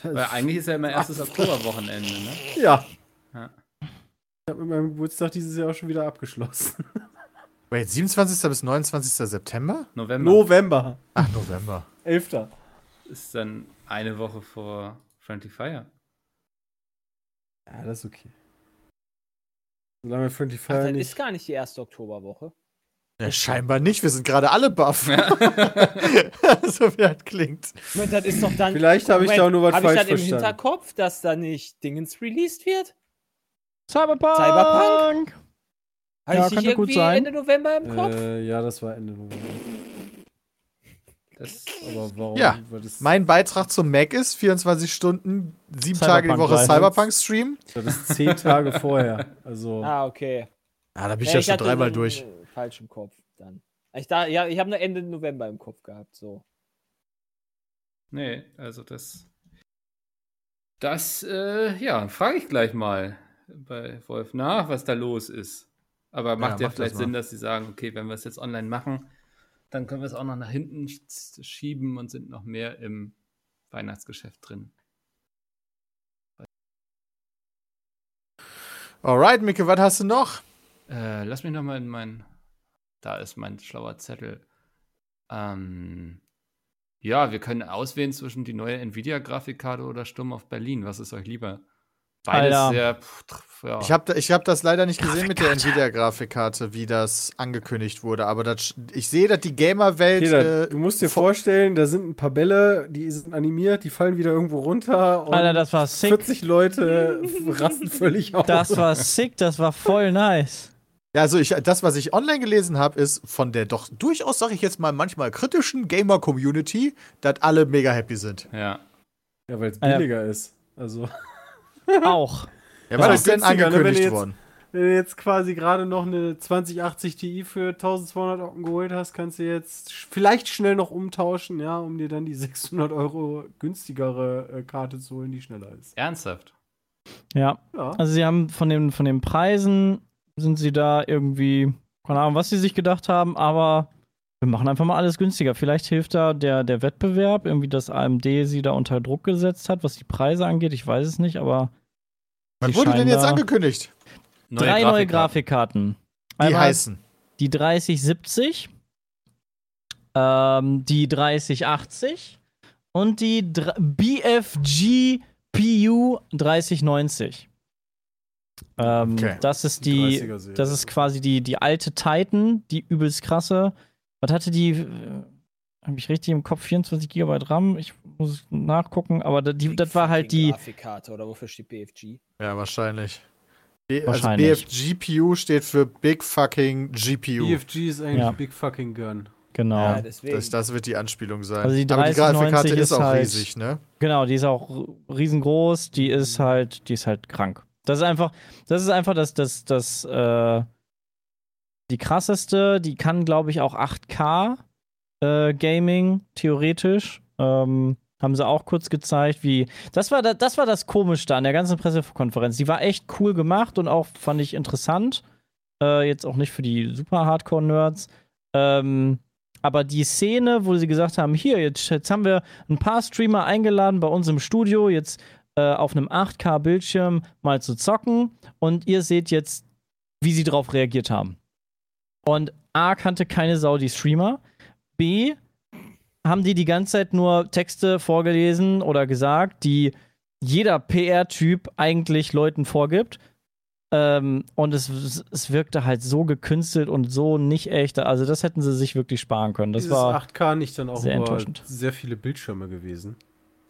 Weil eigentlich ist ja immer erstes *laughs* Oktoberwochenende, ne? Ja. Ja. Ich habe mit meinem Geburtstag dieses Jahr auch schon wieder abgeschlossen. *laughs* Wait, 27. bis 29. September? November November. Ach, November. 11. ist dann eine Woche vor Friendly Fire. Ja, das ist okay. Solange Friendly Ach, Fire das nicht. ist gar nicht die erste Oktoberwoche. Ja, scheinbar nicht, wir sind gerade alle baff. *laughs* so wie das klingt. Moment, das ist doch dann. Vielleicht habe ich da auch nur was Habe ich falsch dann im verstanden. Hinterkopf, dass da nicht Dingens released wird? Cyberpunk! Cyberpunk? Habe Ja, ich könnte gut irgendwie sein. Ende November im Kopf? Äh, ja, das war Ende November. Das, Aber warum? Ja, das, Mein Beitrag zum Mac ist 24 Stunden, sieben Cyberpunk Tage die Woche. Cyberpunk-Stream. das ist zehn Tage vorher. Also, Ah, okay. Ah, da bin ich ja, schon hatte dreimal durch. Falsch im Kopf dann. Ich, da, ja, ich habe nur Ende November im Kopf gehabt. So. nee, also das. Das, äh, ja, frage ich gleich mal bei Wolf nach, was da los ist. Aber macht ja, mach das vielleicht mal. Sinn, dass sie sagen, okay, wenn wir es jetzt online machen, dann können wir es auch noch nach hinten sch- schieben und sind noch mehr im Weihnachtsgeschäft drin. Alright, Micke, was hast du noch? Äh, lass mich noch mal in mein. Da ist mein schlauer Zettel. Ähm, ja, wir können auswählen zwischen die neue Nvidia-Grafikkarte oder Sturm auf Berlin. Was ist euch lieber? Beides Alter. sehr. Pff, ja. Ich habe ich hab das leider nicht gesehen mit der Nvidia-Grafikkarte, wie das angekündigt wurde. Aber das, ich sehe, dass die Gamer-Welt. Peter, Äh, du musst dir vor- vorstellen, da sind ein paar Bälle, die sind animiert, die fallen wieder irgendwo runter. Und Alter, das war sick. 40 Leute *laughs* rasten völlig aus. Das war sick, das war voll nice. Ja, also ich, das, was ich online gelesen habe, ist von der doch durchaus, sage ich jetzt mal, manchmal kritischen Gamer-Community, dass alle mega happy sind. ja. Ja, weil es Ah, ja. billiger ist. Also, *laughs* Auch. Ja, Ja, was ist denn ne, angekündigt jetzt- worden? wenn du jetzt quasi gerade noch eine 2080 Ti für 1200 Ocken geholt hast, kannst du jetzt vielleicht schnell noch umtauschen, ja, um dir dann die 600 Euro günstigere äh, Karte zu holen, die schneller ist. Ernsthaft. Ja. Ja. Also sie haben von den, von den Preisen sind sie da irgendwie, keine Ahnung, was sie sich gedacht haben, aber wir machen einfach mal alles günstiger. Vielleicht hilft da der, der Wettbewerb, irgendwie, dass AMD sie da unter Druck gesetzt hat, was die Preise angeht. Ich weiß es nicht, aber Was wurde denn jetzt angekündigt? drei neue Grafikkarten. Die Einmal heißen. die 3070, ähm, die 3080 und die BFG PU 3090. Ähm, Okay. Das ist Die die, 30er-Serie. das ist quasi die, die alte Titan, die übelst krasse. Was hatte die? Äh, Habe ich richtig im Kopf? 24 GB RAM? Ich muss nachgucken, aber da- die, das war halt die. Grafikkarte oder wofür steht BFG? Ja, wahrscheinlich. B Wahrscheinlich. Also BFGPU steht für Big Fucking GPU. BFG ist eigentlich Ja. Big Fucking Gun. Genau. Ja, deswegen. Das, das wird die Anspielung sein. Also die Aber die 3090 Grafikkarte ist ist auch halt- riesig, ne? Genau, die ist auch riesengroß, die ist halt, die ist halt krank. Das ist einfach, das ist einfach das, das, das, äh, die krasseste, die kann, glaube ich, auch 8K äh, Gaming, theoretisch. Ähm, haben sie auch kurz gezeigt, wie. Das war, da, das war das Komischste an der ganzen Pressekonferenz. Die war echt cool gemacht und auch fand ich interessant. Äh, jetzt auch nicht für die super Hardcore-Nerds. Ähm, aber die Szene, wo sie gesagt haben, hier, jetzt, jetzt haben wir ein paar Streamer eingeladen bei uns im Studio, jetzt äh, auf einem 8K-Bildschirm mal zu zocken und ihr seht jetzt, wie sie darauf reagiert haben. Und A kannte keine Sau die Streamer, B haben die die ganze Zeit nur Texte vorgelesen oder gesagt, die jeder PR-Typ eigentlich Leuten vorgibt. Ähm, und es, es wirkte halt so gekünstelt und so nicht echt. Also, das hätten sie sich wirklich sparen können. Das Dieses war. 8K nicht dann auch sehr sehr viele Bildschirme gewesen.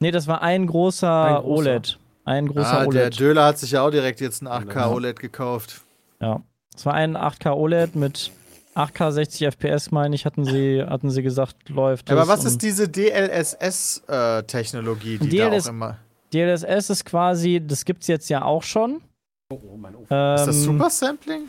Nee, das war ein großer, Ein großer. OLED. Ein großer Ah, der OLED. Döler hat sich ja auch direkt jetzt ein 8K Genau. OLED gekauft. Ja. Es war ein 8K OLED mit 8K 60 FPS, meine ich, hatten sie, hatten sie gesagt, läuft. Aber was ist diese DLSS-Technologie, die DLS da auch immer. DLSS ist quasi, das gibt's jetzt ja auch schon. Oh, oh mein Ofen. Ähm, Ist das Super Sampling?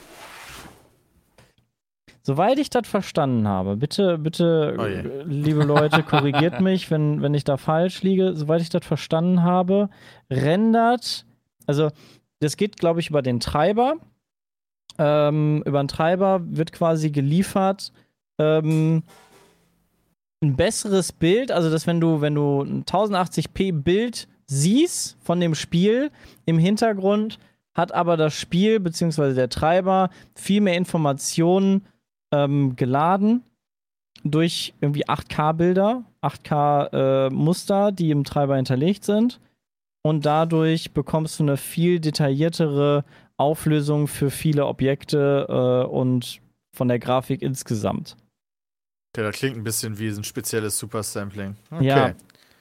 Soweit ich das verstanden habe, bitte, bitte, Oh liebe Leute, *laughs* korrigiert mich, wenn, wenn ich da falsch liege. Soweit ich das verstanden habe, rendert, also das geht, glaube ich, über den Treiber. Ähm, über den Treiber wird quasi geliefert ähm, ein besseres Bild, also dass wenn du, wenn du ein 1080p Bild siehst von dem Spiel im Hintergrund, hat aber das Spiel bzw. der Treiber viel mehr Informationen ähm, geladen durch irgendwie 8K-Bilder, 8K-Muster, die im Treiber hinterlegt sind. Und dadurch bekommst du eine viel detailliertere Auflösung für viele Objekte äh, und von der Grafik insgesamt. Okay, das klingt ein bisschen wie ein spezielles Super Sampling. Okay. Ja.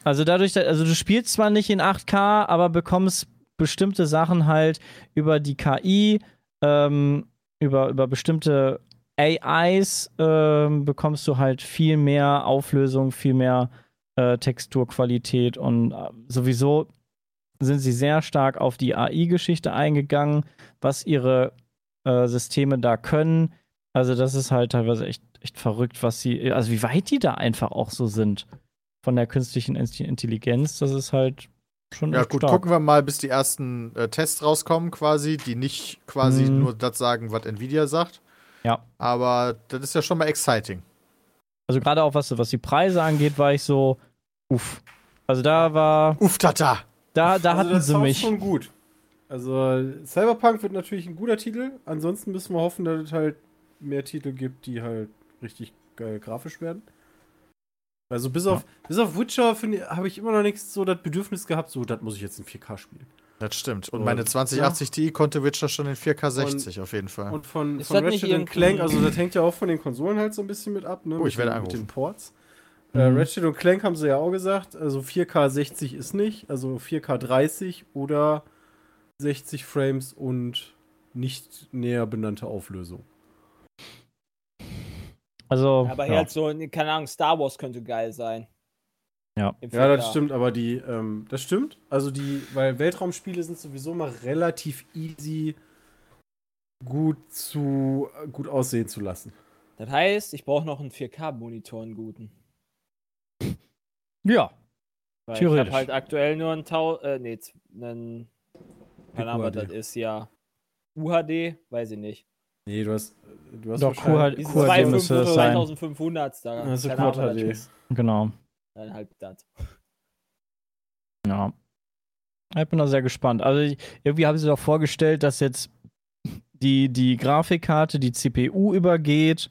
Also dadurch, also du spielst zwar nicht in 8K, aber bekommst bestimmte Sachen halt über die KI, ähm, über, über bestimmte AIs ähm, bekommst du halt viel mehr Auflösung, viel mehr äh, Texturqualität und äh, sowieso sind sie sehr stark auf die AI-Geschichte eingegangen, was ihre äh, Systeme da können. Also das ist halt teilweise echt, echt verrückt, was sie, also wie weit die da einfach auch so sind von der künstlichen Intelligenz. Das ist halt schon Ja, gut, stark. gucken wir mal, bis die ersten äh, Tests rauskommen, quasi, die nicht quasi Mhm. nur das sagen, was Nvidia sagt. Ja. Aber das ist ja schon mal exciting. Also gerade auch was, was die Preise angeht, war ich so, uff. Also da war, Uff, tata! da, da also hatten das sie mich. schon gut. Also Cyberpunk wird natürlich ein guter Titel. Ansonsten müssen wir hoffen, dass es halt mehr Titel gibt, die halt richtig geil grafisch werden. Also bis auf bis auf Witcher finde habe ich immer noch nichts so das Bedürfnis gehabt, so das muss ich jetzt in 4K spielen. Das stimmt. Und Und- meine 2080 Ti konnte Witcher schon in 4K 60 auf jeden Fall. Und von, Ist von Ratchet Clank, also das hängt ja auch von den Konsolen halt so ein bisschen mit ab, ne? Oh, ich mit werde den, mit angerufen. den Ports. Äh, Mhm. Ratchet und Clank haben sie ja auch gesagt, also 4K 60 ist nicht, also 4K 30 oder 60 Frames und nicht näher benannte Auflösung. Also, Aber ja. halt so, keine Ahnung, Star Wars könnte geil sein. Ja. Ja, das 4K. stimmt, aber die, ähm, das stimmt. Also die, weil Weltraumspiele sind sowieso mal relativ easy gut zu gut aussehen zu lassen. Das heißt, ich brauche noch einen 4K-Monitor, einen guten. ja, Weil ich Theoretisch. habe halt aktuell nur einen Tau, äh, nee, einen, keine Ahnung, was das ist, ja. UHD, weiß ich nicht. Nee, du hast. Du hast Doch, QHD QHD 2500, müsste es sein. 2500 da. Also keine Ahnung, Quad was das HD. ist. Genau. Halt das. Ja. Ich bin da sehr gespannt. Also irgendwie haben sie doch vorgestellt, dass jetzt die, die Grafikkarte die CPU übergeht,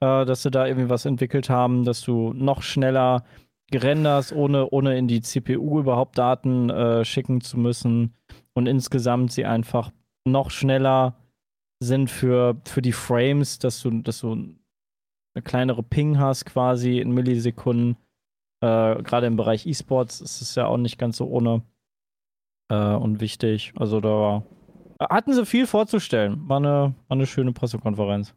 äh, dass sie da irgendwie was entwickelt haben, dass du noch schneller gerenderst, ohne, ohne in die CPU überhaupt Daten äh, schicken zu müssen. Und insgesamt sie einfach noch schneller sind für, für die Frames, dass du, dass du eine kleinere Ping hast quasi in Millisekunden. Äh, Gerade im Bereich E-Sports ist es ja auch nicht ganz so ohne äh, und wichtig. Also da war, hatten sie viel vorzustellen. War eine, war eine schöne Pressekonferenz.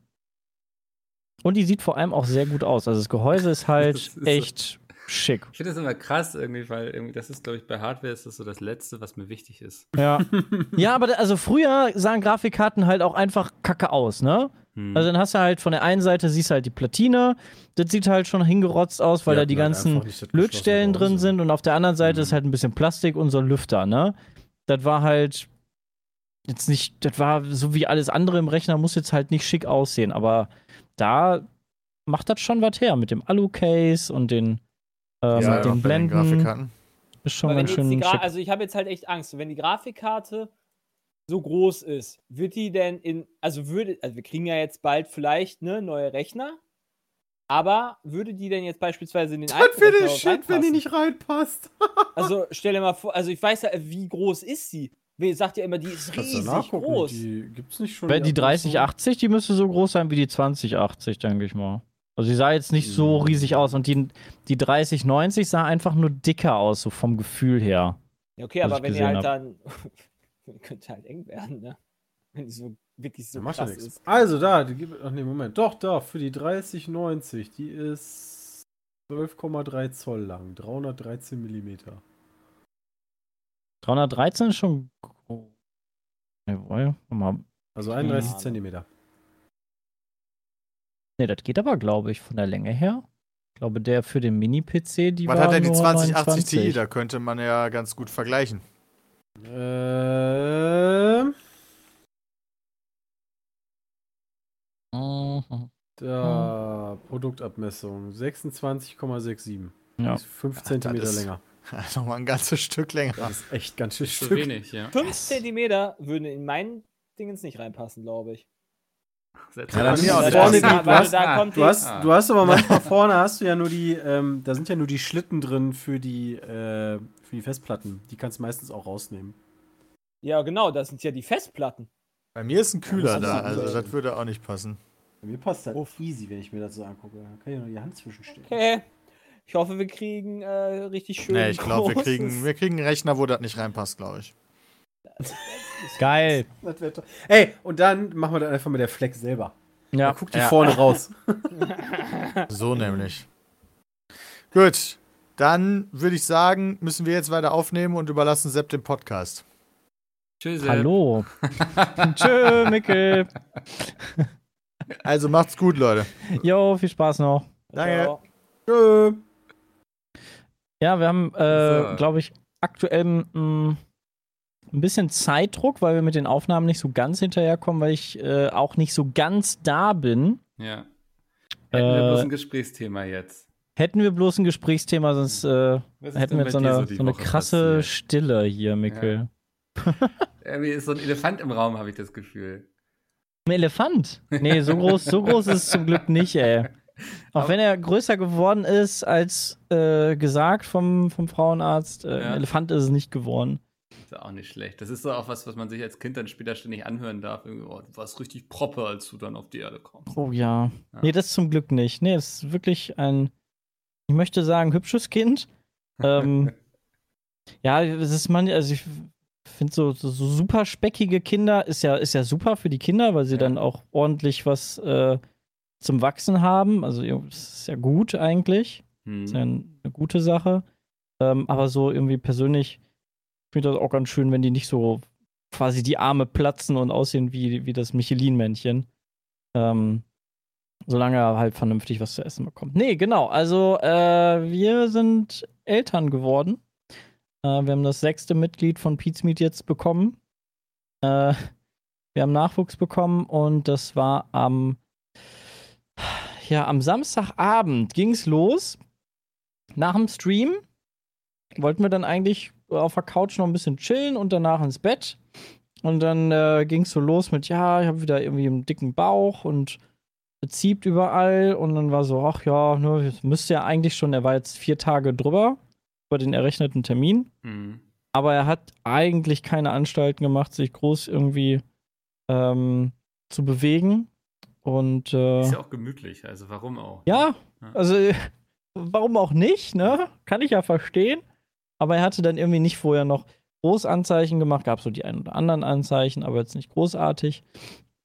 Und die sieht vor allem auch sehr gut aus. Also das Gehäuse ist *laughs* halt Das ist echt schick. Ich finde das immer krass irgendwie, weil irgendwie, das ist, glaube ich, bei Hardware ist das so das Letzte, was mir wichtig ist. Ja. *laughs* ja, aber da, also früher sahen Grafikkarten halt auch einfach kacke aus, ne? Hm. Also dann hast du halt von der einen Seite siehst du halt die Platine, das sieht halt schon hingerotzt aus, weil Die da die ganzen Lötstellen drin sind und auf der anderen Seite Mhm. ist halt ein bisschen Plastik und so ein Lüfter, ne? Das war halt jetzt nicht, das war so wie alles andere im Rechner, muss jetzt halt nicht schick aussehen, aber da macht das schon was her mit dem Alu-Case und den, äh, Ja, mit den Blenden. Ist schon wenn ganz schön Gra also ich habe jetzt halt echt Angst, wenn die Grafikkarte so groß ist, wird die denn in, also würde, also wir kriegen ja jetzt bald vielleicht ne neue Rechner, aber würde die denn jetzt beispielsweise in den Das alten wäre Shit, wenn die reinpassen? nicht reinpasst. *laughs* Also stell dir mal vor, also ich weiß ja, wie groß ist sie? Wer sagt ja immer, die ist Kannst riesig nachgucken. groß. Die gibt's nicht schon. Weil die Abrüstung? 3080, die müsste so groß sein wie die 2080, denke ich mal. Also sie sah jetzt nicht so Mhm. riesig aus und die, die 3090 sah einfach nur dicker aus, so vom Gefühl her. Ja, okay, aber wenn die gesehen halt dann *laughs* könnte halt eng werden, ne? Wenn die so wirklich so Ja, ja krass ist. Also da, die gibt, ach nee, Moment. Doch, da, für die 3090, die ist 12,3 Zoll lang, 313 Millimeter. 313 ist schon. Jawohl. mal. Also 31 Ahnung. Zentimeter. Nee, das geht aber, glaube ich, von der Länge her. Ich glaube, der für den Mini-PC, die Was war hat denn die nur 2080 Ti? 29. Da könnte man ja ganz gut vergleichen. Ähm, Mhm. da, Produktabmessung 26,67. Ja. Ist 5 das Zentimeter ist- länger. *laughs* Nochmal ein ganzes Stück länger. Das ist echt ganz schön Zu Stück. wenig, ja. 5 Zentimeter würden in meinen Dingens nicht reinpassen, glaube ich. Ja, das auch vorne die, du, hast, da kommt du, hast, Ah. du hast aber manchmal vorne hast du ja nur die, ähm, da sind ja nur die Schlitten drin für die, äh, für die Festplatten. Die kannst du meistens auch rausnehmen. Ja, genau, das sind ja die Festplatten. Bei mir ist ein Kühler Ja, da, also so. das würde auch nicht passen. Bei mir passt das Uff. easy, wenn ich mir das so angucke. Da kann ich nur die Hand zwischenstellen. Okay. Ich hoffe, wir kriegen äh, richtig schön. Nee, ich glaube, wir kriegen, wir kriegen einen Rechner, wo das nicht reinpasst, glaube ich. *laughs* Geil. Ey, und dann machen wir das einfach mit der Flex selber. Ja. Da guckt die Ja. vorne raus. *laughs* So nämlich. Gut, dann würde ich sagen, müssen wir jetzt weiter aufnehmen und überlassen Sepp den Podcast. Tschüss. Hallo. *laughs* Tschö, Mickel. Also macht's gut, Leute. Jo, viel Spaß noch. Danke. Tschö. Ja, wir haben, äh, So. glaube ich, aktuell mh, ein bisschen Zeitdruck, weil wir mit den Aufnahmen nicht so ganz hinterherkommen, weil ich äh, auch nicht so ganz da bin. Ja. Hätten wir Äh, bloß ein Gesprächsthema jetzt. Hätten wir bloß ein Gesprächsthema, sonst äh, hätten wir jetzt so eine, die so eine krasse passiert? Stille hier, Mickel. *laughs* Irgendwie ist so ein Elefant im Raum, habe ich das Gefühl. Ein Elefant? Nee, so groß, so groß ist es zum Glück nicht, ey. Auch Aber- wenn er größer geworden ist als äh, gesagt vom, vom Frauenarzt, äh, Ja. ein Elefant ist es nicht geworden. Ist auch nicht schlecht. Das ist so auch was, was man sich als Kind dann später ständig anhören darf. Oh, du warst richtig proppe, als du dann auf die Erde kommst. Oh ja. Ja. Nee, das zum Glück nicht. Nee, es ist wirklich ein, ich möchte sagen, hübsches Kind. *laughs* ähm, ja, es ist man, also ich finde so, so, super speckige Kinder ist ja, ist ja super für die Kinder, weil sie Ja. dann auch ordentlich was äh, zum Wachsen haben. Also das ist ja gut eigentlich. Hm. Ist ja ein- eine gute Sache. Ähm, aber so irgendwie persönlich finde das auch ganz schön, wenn die nicht so quasi die Arme platzen und aussehen wie, wie das Michelin-Männchen. Ähm, solange er halt vernünftig was zu essen bekommt. Nee, genau. Also, äh, wir sind Eltern geworden. Äh, wir haben das sechste Mitglied von Meat jetzt bekommen. Äh, Wir haben Nachwuchs bekommen und das war am, ja, am Samstagabend ging es los. Nach dem Stream wollten wir dann eigentlich auf der Couch noch ein bisschen chillen und danach ins Bett. Und dann äh, ging es so los mit, ja, ich habe wieder irgendwie einen dicken Bauch und zieht überall. Und dann war so, ach ja, ne, müsste ja eigentlich schon, er war jetzt vier Tage drüber, über den errechneten Termin. Mhm. Aber er hat eigentlich keine Anstalten gemacht, sich groß irgendwie ähm, zu bewegen. Und äh, Ist ja auch gemütlich, also warum auch? ja, Ja. also *laughs* warum auch nicht, ne? Kann ich ja verstehen. Aber er hatte dann irgendwie nicht vorher noch Großanzeichen gemacht, gab so die ein oder anderen Anzeichen, aber jetzt nicht großartig.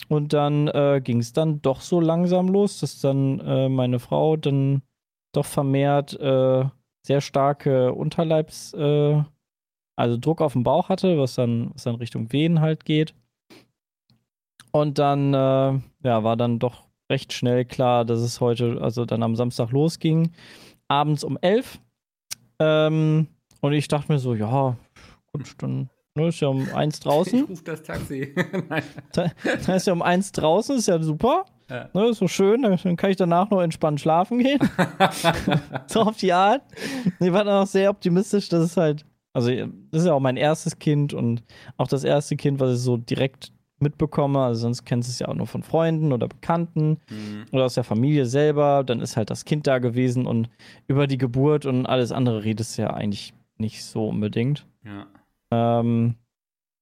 Und dann äh, ging es dann doch so langsam los, dass dann äh, meine Frau dann doch vermehrt äh, sehr starke Unterleibs, äh, also Druck auf den Bauch hatte, was dann, was dann Richtung Venen halt geht. Und dann äh, ja, war dann doch recht schnell klar, dass es heute, also dann am Samstag losging, abends um 11. Ähm, und ich dachte mir so, ja, gut, dann ne, ist ja um eins *laughs* draußen. Ich ruf das Taxi. *laughs* Da, da ist ja um eins draußen, ist ja super. Ja. Ne, ist so schön, dann dann kann ich danach noch entspannt schlafen gehen. *laughs* so auf die Art. Ich war dann auch sehr optimistisch, dass es halt, also das ist ja auch mein erstes Kind und auch das erste Kind, was ich so direkt mitbekomme. Also sonst kennst du es ja auch nur von Freunden oder Bekannten Mhm. oder aus der Familie selber. Dann ist halt das Kind da gewesen und über die Geburt und alles andere redest du ja eigentlich nicht so unbedingt. Ja. Ähm,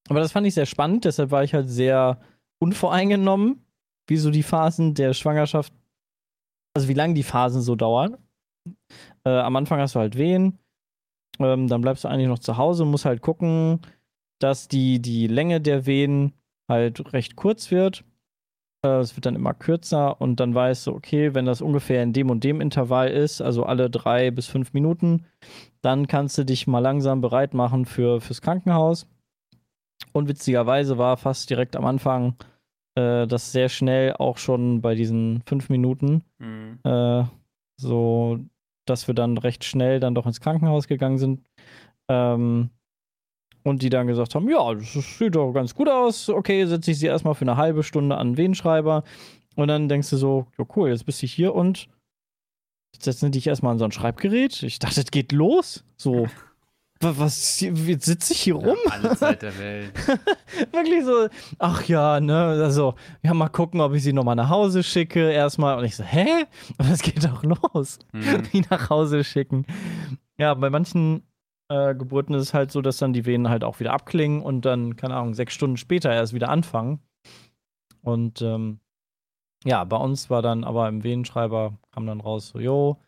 aber das fand ich sehr spannend, deshalb war ich halt sehr unvoreingenommen, wie so die Phasen der Schwangerschaft, also wie lange die Phasen so dauern. Äh, am Anfang hast du halt Wehen, ähm, dann bleibst du eigentlich noch zu Hause und musst halt gucken, dass die, die Länge der Wehen halt recht kurz wird. Äh, Es wird dann immer kürzer und dann weißt du, okay, wenn das ungefähr in dem und dem Intervall ist, also alle drei bis fünf Minuten, dann kannst du dich mal langsam bereit machen für, fürs Krankenhaus. Und witzigerweise war fast direkt am Anfang äh, das sehr schnell auch schon bei diesen fünf Minuten Mhm. äh, so, dass wir dann recht schnell dann doch ins Krankenhaus gegangen sind. Ähm, und die dann gesagt haben, ja, das sieht doch ganz gut aus. Okay, setze ich sie erstmal für eine halbe Stunde an den Venenschreiber. Und dann denkst du so, ja cool, jetzt bist du hier und setzen die dich erstmal an so ein Schreibgerät. Ich dachte, es geht los. So, wa- was, jetzt sitze ich hier rum? Ja, alle Zeit der Welt. *laughs* Wirklich so, ach ja, ne, also, ja, mal gucken, ob ich sie nochmal nach Hause schicke erstmal. Und ich so, hä? Aber es geht doch los. Mhm. *laughs* Die nach Hause schicken. Ja, bei manchen äh, Geburten ist es halt so, dass dann die Venen halt auch wieder abklingen und dann, keine Ahnung, sechs Stunden später erst wieder anfangen. Und ähm, ja, bei uns war dann aber im Venenschreiber, kam dann raus, so, jo,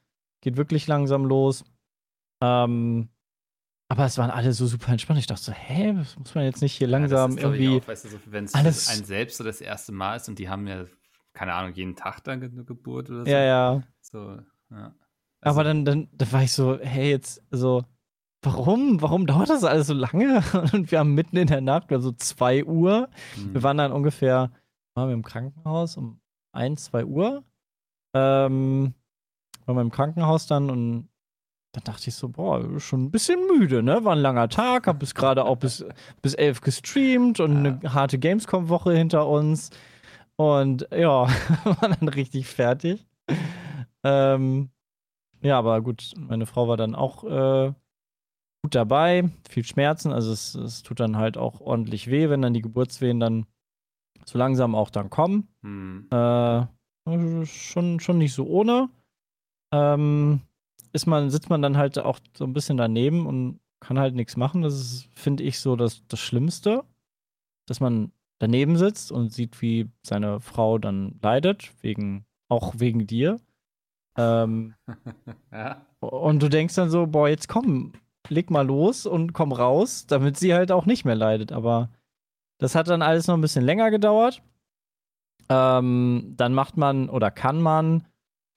geht wirklich langsam los. Ähm, aber es waren alle so super entspannt. Ich dachte so, hä, das muss man jetzt nicht hier langsam ja, irgendwie. Auch, weißt du, so, wenn es ein selbst so das erste Mal ist und die haben ja, keine Ahnung, jeden Tag dann eine Geburt oder so. Ja, ja. So, ja. Aber Also, dann, dann, dann war ich so, hey, jetzt, so, warum? Warum dauert das alles so lange? *laughs* Und wir haben mitten in der Nacht, also 2 Uhr. mhm. Wir waren dann ungefähr, waren wir im Krankenhaus um 1, 2 Uhr. Ähm, waren wir im Krankenhaus dann und dann dachte ich so, boah, schon ein bisschen müde, ne? War ein langer Tag, hab bis gerade auch bis, bis 11 gestreamt und eine harte Gamescom-Woche hinter uns. Und ja, *laughs* war dann richtig fertig. Ähm, ja, aber gut, meine Frau war dann auch äh, gut dabei, viel Schmerzen, also es, es tut dann halt auch ordentlich weh, wenn dann die Geburtswehen dann so langsam auch dann kommen. Mhm. Äh, schon, schon nicht so ohne. Ähm, ist man, sitzt man dann halt auch so ein bisschen daneben und kann halt nichts machen. Das ist, finde ich, so das, das Schlimmste, dass man daneben sitzt und sieht, wie seine Frau dann leidet, wegen, auch wegen dir. Ähm, *laughs* ja. und du denkst dann so, boah, jetzt komm, leg mal los und komm raus, damit sie halt auch nicht mehr leidet. Aber das hat dann alles noch ein bisschen länger gedauert. Ähm, dann macht man oder kann man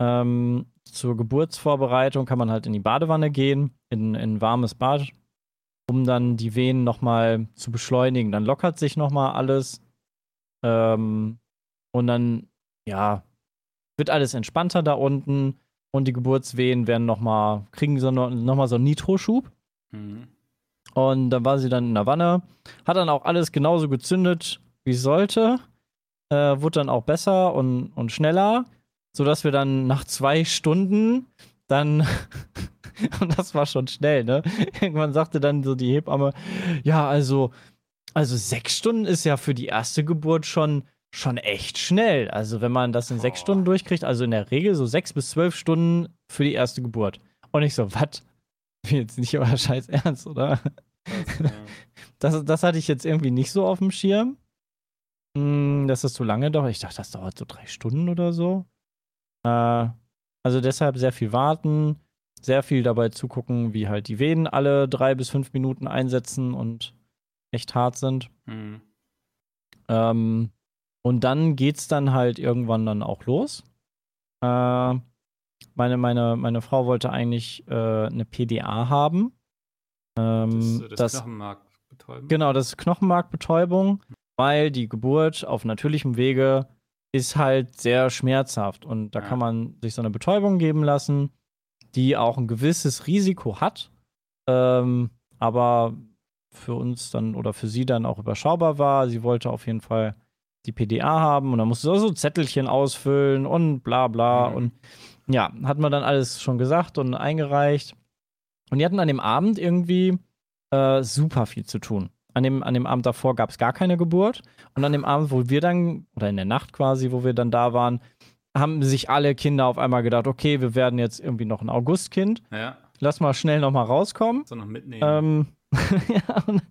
ähm, zur Geburtsvorbereitung kann man halt in die Badewanne gehen, in, in ein warmes Bad, um dann die Venen nochmal zu beschleunigen. Dann lockert sich nochmal alles. Ähm, und dann, ja, wird alles entspannter da unten und die Geburtswehen werden nochmal, kriegen so noch, noch mal so einen Nitroschub. Mhm. Und dann war sie dann in der Wanne, hat dann auch alles genauso gezündet, wie es sollte. Äh, wurde dann auch besser und, und schneller, sodass wir dann nach zwei Stunden dann, *laughs* und das war schon schnell, ne? Irgendwann sagte dann so die Hebamme, ja, also, also sechs Stunden ist ja für die erste Geburt schon, schon echt schnell. Also wenn man das in sechs. Stunden durchkriegt, also in der Regel so sechs bis zwölf Stunden für die erste Geburt. Und ich so, was? Jetzt nicht euer Scheiß Ernst, oder? Das, *laughs* Das, das hatte ich jetzt irgendwie nicht so auf dem Schirm. Hm, dass das so lange dauert. Ich dachte, das dauert so drei Stunden oder so. Äh, also deshalb sehr viel warten, sehr viel dabei zugucken, wie halt die Venen alle drei bis fünf Minuten einsetzen und echt hart sind. hm. Ähm, und dann geht's dann halt irgendwann dann auch los. Äh, meine, meine, meine Frau wollte eigentlich äh, eine PDA haben. Ähm, Das, das, Knochenmark betäuben. Genau, das ist Knochenmarkbetäubung, weil die Geburt auf natürlichem Wege ist halt sehr schmerzhaft und da Ja. kann man sich so eine Betäubung geben lassen, die auch ein gewisses Risiko hat, ähm, aber für uns dann oder für sie dann auch überschaubar war. Sie wollte auf jeden Fall die PDA haben und dann musste sie auch so Zettelchen ausfüllen und bla bla Mhm. und ja, hat man dann alles schon gesagt und eingereicht. Und die hatten an dem Abend irgendwie äh, super viel zu tun. An dem, an dem Abend davor gab es gar keine Geburt. Und an dem Abend, wo wir dann, oder in der Nacht quasi, wo wir dann da waren, haben sich alle Kinder auf einmal gedacht, okay, wir werden jetzt irgendwie noch ein Augustkind. Ja, Lass mal schnell noch mal rauskommen. so noch mitnehmen. Ähm, *laughs* ja, und,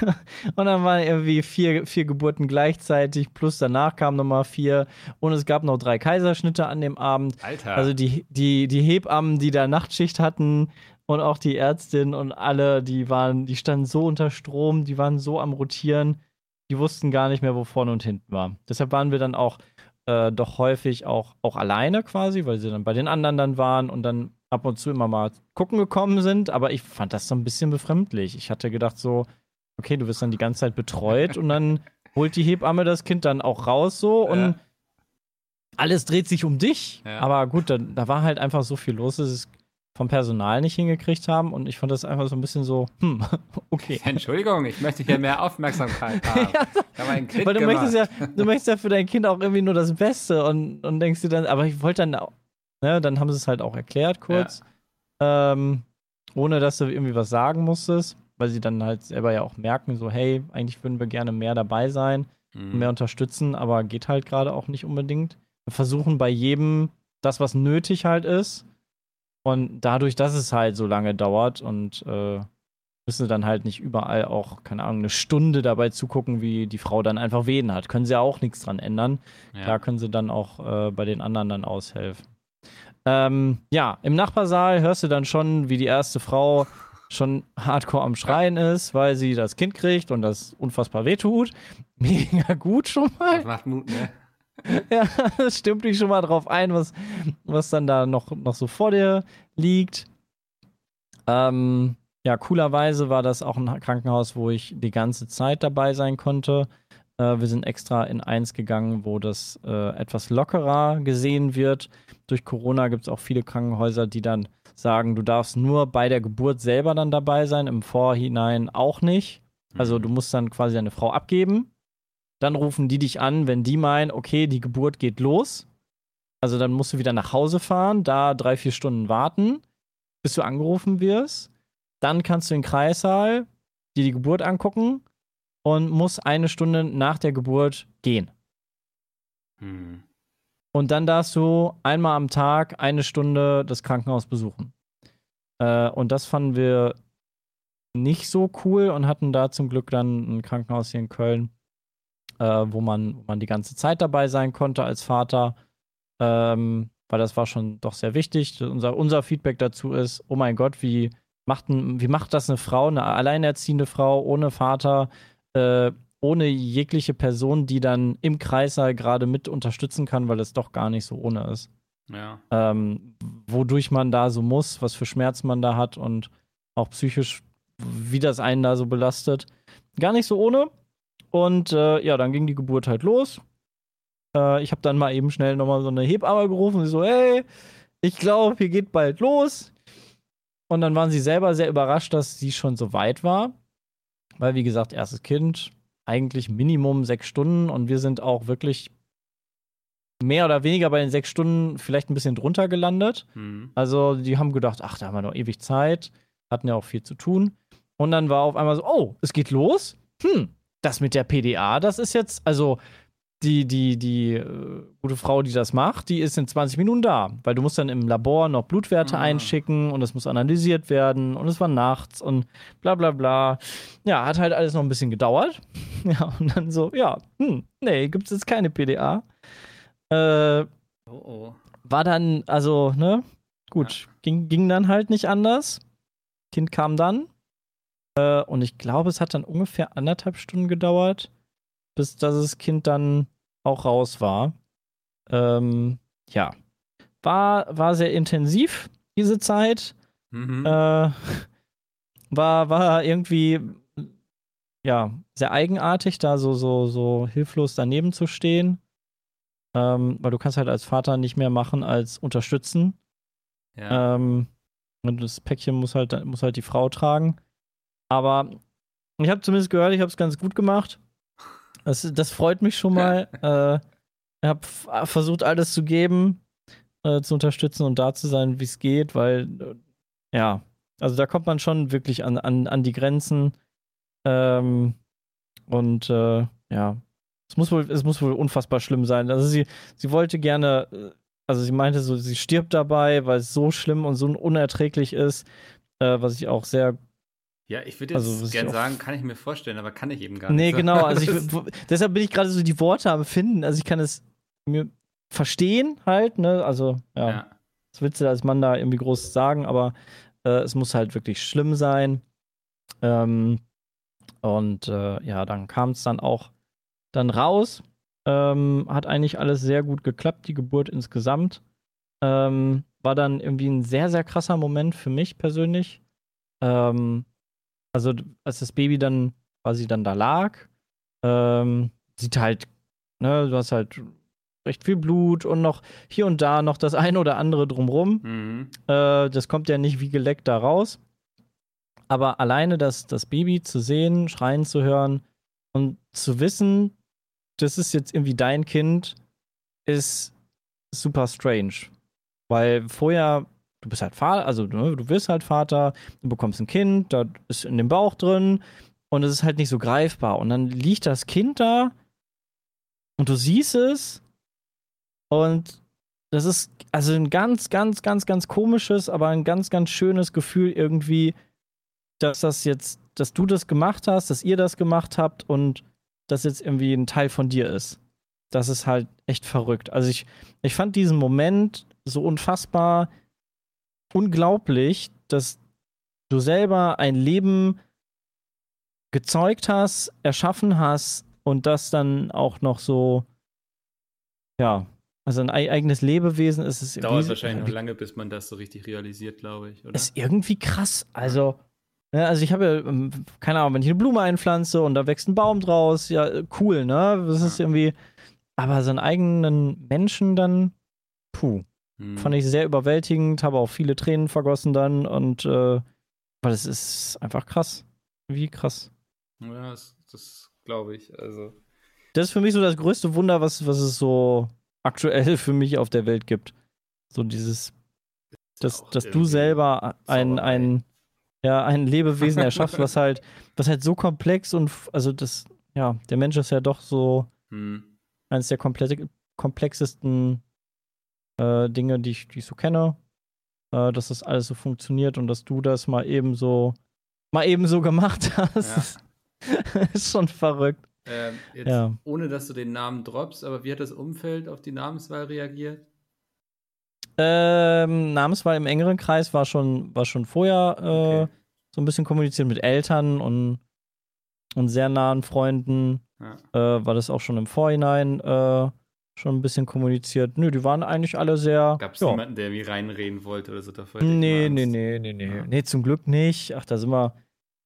*laughs* und dann waren irgendwie vier, vier Geburten gleichzeitig, plus danach kamen nochmal vier. Und es gab noch drei Kaiserschnitte an dem Abend. Alter. Also die, die, die Hebammen, die da Nachtschicht hatten und auch die Ärztin und alle, die waren, die standen so unter Strom, die waren so am Rotieren, die wussten gar nicht mehr, wo vorne und hinten war. Deshalb waren wir dann auch äh, doch häufig auch, auch alleine quasi, weil sie dann bei den anderen dann waren und dann ab und zu immer mal gucken gekommen sind. Aber ich fand das so ein bisschen befremdlich. Ich hatte gedacht so, okay, du wirst dann die ganze Zeit betreut und dann *laughs* holt die Hebamme das Kind dann auch raus so und Ja. alles dreht sich um dich. Ja. Aber gut, da, da war halt einfach so viel los, dass es vom Personal nicht hingekriegt haben und ich fand das einfach so ein bisschen so, hm, *laughs* okay. *laughs* Entschuldigung, ich möchte hier mehr Aufmerksamkeit *laughs* haben. Ja, Ich weil du gemacht. möchtest ja, du möchtest ja für dein Kind auch irgendwie nur das Beste und, und denkst dir dann, aber ich wollte dann, auch- ne, dann haben sie es halt auch erklärt kurz, ähm, ohne dass du irgendwie was sagen musstest, weil sie dann halt selber ja auch merken, so, hey, eigentlich würden wir gerne mehr dabei sein, Mhm. mehr unterstützen, aber geht halt gerade auch nicht unbedingt. Wir versuchen bei jedem das, was nötig halt ist. Und dadurch, dass es halt so lange dauert und äh, müssen sie dann halt nicht überall auch, keine Ahnung, eine Stunde dabei zugucken, wie die Frau dann einfach Wehen hat. Können sie ja auch nichts dran ändern. ja. Da können sie dann auch äh, bei den anderen dann aushelfen. Ähm, ja, im Nachbarsaal hörst du dann schon, wie die erste Frau schon hardcore am Schreien ist, weil sie das Kind kriegt und das unfassbar wehtut. *laughs* Mega gut schon mal. Das macht Mut, ne? *laughs* Ja, das stimmt dich schon mal drauf ein, was, was dann da noch, noch so vor dir liegt. Ähm, ja, coolerweise war das auch ein Krankenhaus, wo ich die ganze Zeit dabei sein konnte. Äh, wir sind extra in eins gegangen, wo das äh, etwas lockerer gesehen wird. Durch Corona gibt es auch viele Krankenhäuser, die dann sagen, du darfst nur bei der Geburt selber dann dabei sein, im Vorhinein auch nicht. Also Mhm. du musst dann quasi deine Frau abgeben. Dann rufen die dich an, wenn die meinen, okay, die Geburt geht los. Also dann musst du wieder nach Hause fahren, da drei, vier Stunden warten, bis du angerufen wirst. Dann kannst du in den Kreissaal dir die Geburt angucken und musst eine Stunde nach der Geburt gehen. Hm. Und dann darfst du einmal am Tag eine Stunde das Krankenhaus besuchen. Äh, und das fanden wir nicht so cool und hatten da zum Glück dann ein Krankenhaus hier in Köln, äh, wo, man, wo man die ganze Zeit dabei sein konnte als Vater. Ähm, weil das war schon doch sehr wichtig. Unser, unser Feedback dazu ist, oh mein Gott, wie macht, ein, wie macht das eine Frau, eine alleinerziehende Frau ohne Vater, äh, ohne jegliche Person, die dann im Kreissaal gerade mit unterstützen kann, weil es doch gar nicht so ohne ist. Ja. Ähm, wodurch man da so muss, was für Schmerz man da hat und auch psychisch, wie das einen da so belastet. Gar nicht so ohne. Und äh, ja, dann ging die Geburt halt los. Äh, ich habe dann mal eben schnell nochmal so eine Hebamme gerufen. Sie so, hey, ich glaube, hier geht bald los. Und dann waren sie selber sehr überrascht, dass sie schon so weit war. Weil, wie gesagt, erstes Kind, eigentlich Minimum sechs Stunden und wir sind auch wirklich mehr oder weniger bei den sechs Stunden vielleicht ein bisschen drunter gelandet. Hm. Also die haben gedacht, ach, da haben wir noch ewig Zeit, hatten ja auch viel zu tun. Und dann war auf einmal so, oh, es geht los. Hm, das mit der PDA, das ist jetzt, also die, die, die äh, gute Frau, die das macht, die ist in 20 Minuten da, weil du musst dann im Labor noch Blutwerte Ah. einschicken und es muss analysiert werden und es war nachts und bla bla bla. Ja, hat halt alles noch ein bisschen gedauert. *laughs* Ja, und dann so, ja, hm, nee, gibt es jetzt keine PDA. Äh, Oh, oh. war dann, also, ne, gut, ging, ging dann halt nicht anders. Kind kam dann. Äh, und ich glaube, es hat dann ungefähr anderthalb Stunden gedauert, bis das Kind dann auch raus war. Ähm, ja. War, war sehr intensiv, diese Zeit. Mhm. Äh, war, war irgendwie ja sehr eigenartig, da so, so, so hilflos daneben zu stehen. Ähm, weil du kannst halt als Vater nicht mehr machen als unterstützen. ja. Ähm, und das Päckchen muss halt, muss halt die Frau tragen. Aber ich habe zumindest gehört, ich habe es ganz gut gemacht. Das, das freut mich schon mal. *laughs* äh, ich habe versucht, alles zu geben, äh, zu unterstützen und da zu sein, wie es geht, weil, äh, ja, also da kommt man schon wirklich an, an, an die Grenzen. Ähm, und äh, ja, es muss, wohl, es muss wohl unfassbar schlimm sein. Also sie, sie wollte gerne, äh, also sie meinte so, sie stirbt dabei, weil es so schlimm und so unerträglich ist, äh, was ich auch sehr ja, ich würde jetzt also, was ich gern auch- sagen, kann ich mir vorstellen, aber kann ich eben gar Nee, nicht. genau. Also ich, *laughs* deshalb bin ich gerade so die Worte am Finden. Also ich kann es mir verstehen halt, ne? Also, ja, ja. was willst du als Mann da irgendwie groß sagen, aber äh, es muss halt wirklich schlimm sein. Ähm, und äh, ja, dann kam es dann auch dann raus. Ähm, hat eigentlich alles sehr gut geklappt, die Geburt insgesamt. Ähm, war dann irgendwie ein sehr, sehr krasser Moment für mich persönlich. Ähm, also, als das Baby dann quasi dann da lag, ähm, sieht halt, ne, du hast halt recht viel Blut und noch hier und da noch das eine oder andere drumrum. Mhm. Äh, das kommt ja nicht wie geleckt da raus. Aber alleine das, das Baby zu sehen, schreien zu hören und zu wissen, das ist jetzt irgendwie dein Kind, ist super strange. Weil vorher, du bist halt Vater, also ne, du wirst halt Vater, du bekommst ein Kind, da ist in dem Bauch drin und es ist halt nicht so greifbar. Und dann liegt das Kind da und du siehst es und das ist also ein ganz, ganz, ganz, ganz komisches, aber ein ganz, ganz schönes Gefühl irgendwie, dass das jetzt, dass du das gemacht hast, dass ihr das gemacht habt und das jetzt irgendwie ein Teil von dir ist. Das ist halt echt verrückt. Also ich, ich fand diesen Moment so unfassbar unglaublich, dass du selber ein Leben gezeugt hast, erschaffen hast und das dann auch noch so, ja, also ein ei- eigenes Lebewesen ist es. Dauert wahrscheinlich noch lange, bis man das so richtig realisiert, glaube ich, oder? ist irgendwie krass. Also, ne, also ich habe ja, ähm, keine Ahnung, wenn ich eine Blume einpflanze und da wächst ein Baum draus, ja, cool, ne? Das ist Ja. irgendwie. Aber so einen eigenen Menschen dann, puh, Hm. fand ich sehr überwältigend, habe auch viele Tränen vergossen dann und, äh, weil es ist einfach krass. Wie krass. Ja, das, das glaube ich. Also, Das ist für mich so das größte Wunder, was, was es so aktuell *laughs* für mich auf der Welt gibt. So dieses, dass, dass du selber ein, ein, ja, ein Lebewesen erschaffst, was halt, was halt so komplex und also das, ja, der Mensch ist ja doch so hm. eines der komplexesten äh, Dinge, die ich, die ich so kenne. Äh, dass das alles so funktioniert und dass du das mal eben so, mal eben so gemacht *laughs* hast. *laughs* ist schon verrückt. Ähm, jetzt, Ja. ohne dass du den Namen droppst, aber wie hat das Umfeld auf die Namenswahl reagiert? Ähm, Namenswahl im engeren Kreis war schon, war schon vorher äh, Okay. so ein bisschen kommuniziert mit Eltern und, und sehr nahen Freunden. Ja. Äh, war das auch schon im Vorhinein äh, schon ein bisschen kommuniziert. Nö, die waren eigentlich alle sehr. Gab es ja. niemanden, der irgendwie reinreden wollte oder so? Davor Nee, nee, nee, nee, nee. Ja. Nee, zum Glück nicht. Ach, da sind wir.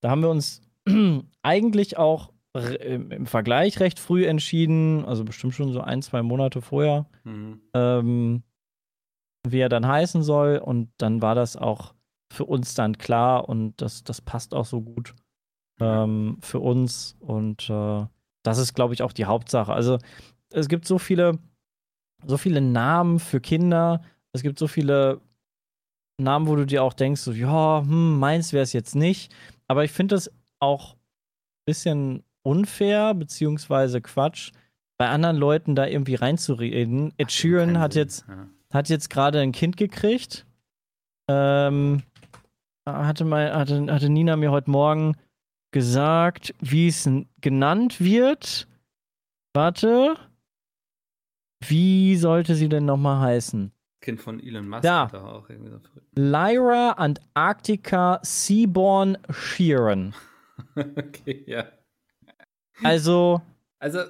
Da haben wir uns *clears throat* eigentlich auch im Vergleich recht früh entschieden, also bestimmt schon so ein, zwei Monate vorher, Mhm. ähm, wie er dann heißen soll. Und dann war das auch für uns dann klar und das, das passt auch so gut ähm, für uns. Und äh, das ist, glaube ich, auch die Hauptsache. Also es gibt so viele, so viele Namen für Kinder. Es gibt so viele Namen, wo du dir auch denkst, so, ja, hm, meins wäre es jetzt nicht. Aber ich finde das auch ein bisschen unfair, beziehungsweise Quatsch, bei anderen Leuten da irgendwie reinzureden. Ed Sheeran hat jetzt, Ja. hat jetzt gerade ein Kind gekriegt. Ähm, hatte, mal, hatte, hatte Nina mir heute Morgen gesagt, wie es genannt wird. Warte. Wie sollte sie denn nochmal heißen? Kind von Elon Musk Da. auch irgendwie so. Lyra Antarctica Seaborn Sheeran. *laughs* okay, ja. Also Also,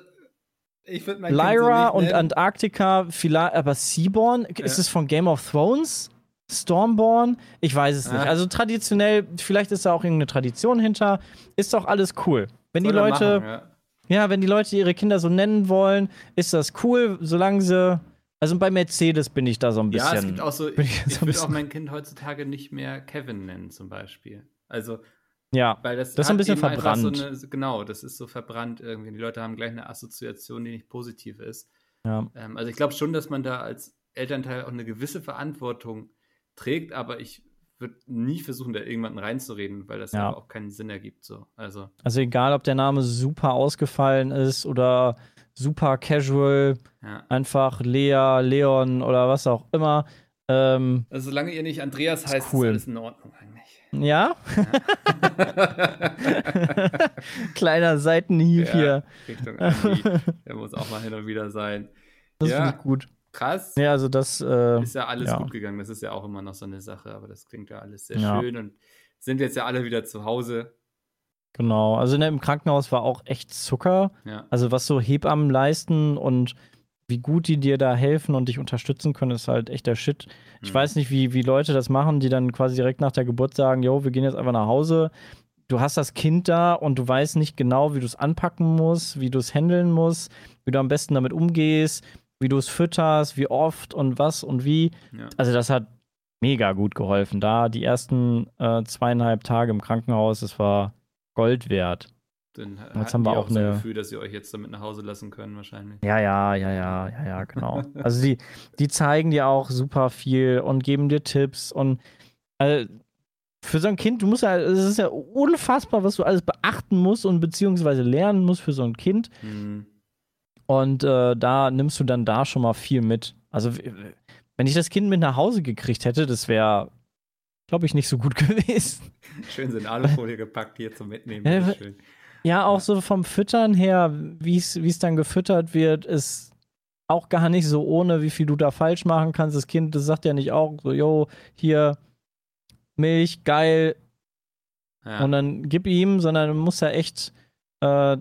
ich würde mein so Lyra nicht und. Antarctica, vielleicht, aber Seaborn? Ist Ja. es von Game of Thrones? Stormborn? Ich weiß es nicht. Ah. Also traditionell, vielleicht ist da auch irgendeine Tradition hinter. Ist doch alles cool. Wenn die Soll er Leute, machen, ja. Ja, wenn die Leute ihre Kinder so nennen wollen, ist das cool, solange sie. Also bei Mercedes bin ich da so ein bisschen. Ja, es gibt auch so, ich ich, ein würde auch mein Kind heutzutage nicht mehr Kevin nennen, zum Beispiel. Also, ja. weil das, Das ist ein bisschen verbrannt. So eine, genau, das ist so verbrannt irgendwie. Die Leute haben gleich eine Assoziation, die nicht positiv ist. ja. Ähm, also ich glaube schon, dass man da als Elternteil auch eine gewisse Verantwortung trägt, aber ich würde nie versuchen, da irgendjemanden reinzureden, weil das Ja. auch keinen Sinn ergibt. So. Also, Also egal, ob der Name super ausgefallen ist oder super casual, ja. einfach Lea, Leon oder was auch immer. Ähm, Also solange ihr nicht Andreas heißt, cool. ist alles in Ordnung eigentlich. ja, *laughs* kleiner Seitenhieb Ja. hier. Richtung Andi. Der muss auch mal hin und wieder sein. Das Ja. finde ich gut. Krass. Ja, also das, äh, Ist ja alles ja. gut gegangen. Das ist ja auch immer noch so eine Sache, aber das klingt ja alles sehr Ja. schön und sind jetzt ja alle wieder zu Hause. genau. Also ne, im Krankenhaus war auch echt Zucker. Ja. Also was so Hebammen leisten und wie gut die dir da helfen und dich unterstützen können, ist halt echt der Shit. Ich Hm. weiß nicht, wie, wie Leute das machen, die dann quasi direkt nach der Geburt sagen, jo, wir gehen jetzt einfach nach Hause. Du hast das Kind da und du weißt nicht genau, wie du es anpacken musst, wie du es handeln musst, wie du am besten damit umgehst, wie du es fütterst, wie oft und was und wie. Ja. Also das hat mega gut geholfen. Da die ersten äh, zweieinhalb Tage im Krankenhaus, das war Gold wert. Dann Jetzt haben wir die auch so ein eine- Gefühl, dass sie euch jetzt damit nach Hause lassen können, wahrscheinlich. Ja, ja, ja, ja, ja, ja, genau. Also die, die zeigen dir auch super viel und geben dir Tipps und äh, für so ein Kind, du musst ja, es ist ja unfassbar, was du alles beachten musst und beziehungsweise lernen musst für so ein Kind. Hm. Und äh, da nimmst du dann da schon mal viel mit. Also wenn ich das Kind mit nach Hause gekriegt hätte, das wäre, glaube ich, nicht so gut *laughs* gewesen. Schön sind Alufolie gepackt hier zum Mitnehmen. Ja. Ja, auch so vom Füttern her, wie es wie es dann gefüttert wird, ist auch gar nicht so ohne, wie viel du da falsch machen kannst. Das Kind, das sagt ja nicht auch so, yo, hier Milch, geil, Ja. und dann gib ihm, sondern du musst ja echt, äh,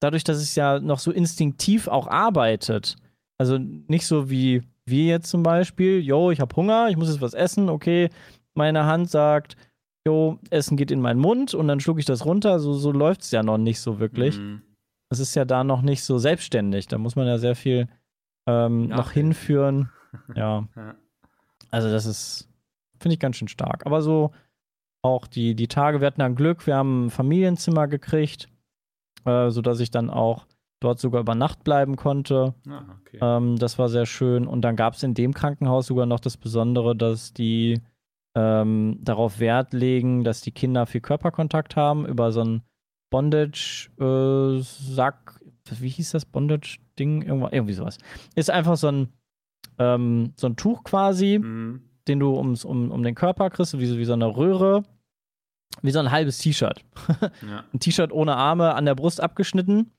dadurch, dass es ja noch so instinktiv auch arbeitet, also nicht so wie wir jetzt zum Beispiel, yo, ich habe Hunger, ich muss jetzt was essen, okay, meine Hand sagt, yo, Essen geht in meinen Mund und dann schlucke ich das runter, so, so läuft es ja noch nicht so wirklich. Hm. Es ist ja da noch nicht so selbstständig, da muss man ja sehr viel ähm, noch Nachhelfen. hinführen. *laughs* Ja, Ja. also das ist, finde ich ganz schön stark. Aber so auch die, die Tage, wir hatten dann Glück, wir haben ein Familienzimmer gekriegt, äh, sodass ich dann auch dort sogar über Nacht bleiben konnte. Ah, okay. Ähm, das war sehr schön. Und dann gab es in dem Krankenhaus sogar noch das Besondere, dass die ähm, darauf Wert legen, dass die Kinder viel Körperkontakt haben über so einen Bondage-Sack. wie hieß das? Bondage-Ding? Irgendwie sowas. Ist einfach so ein, ähm, so ein Tuch quasi Hm. den du ums, um, um den Körper kriegst, wie so, wie so eine Röhre, wie so ein halbes T-Shirt. *laughs* Ja. Ein T-Shirt ohne Arme an der Brust abgeschnitten.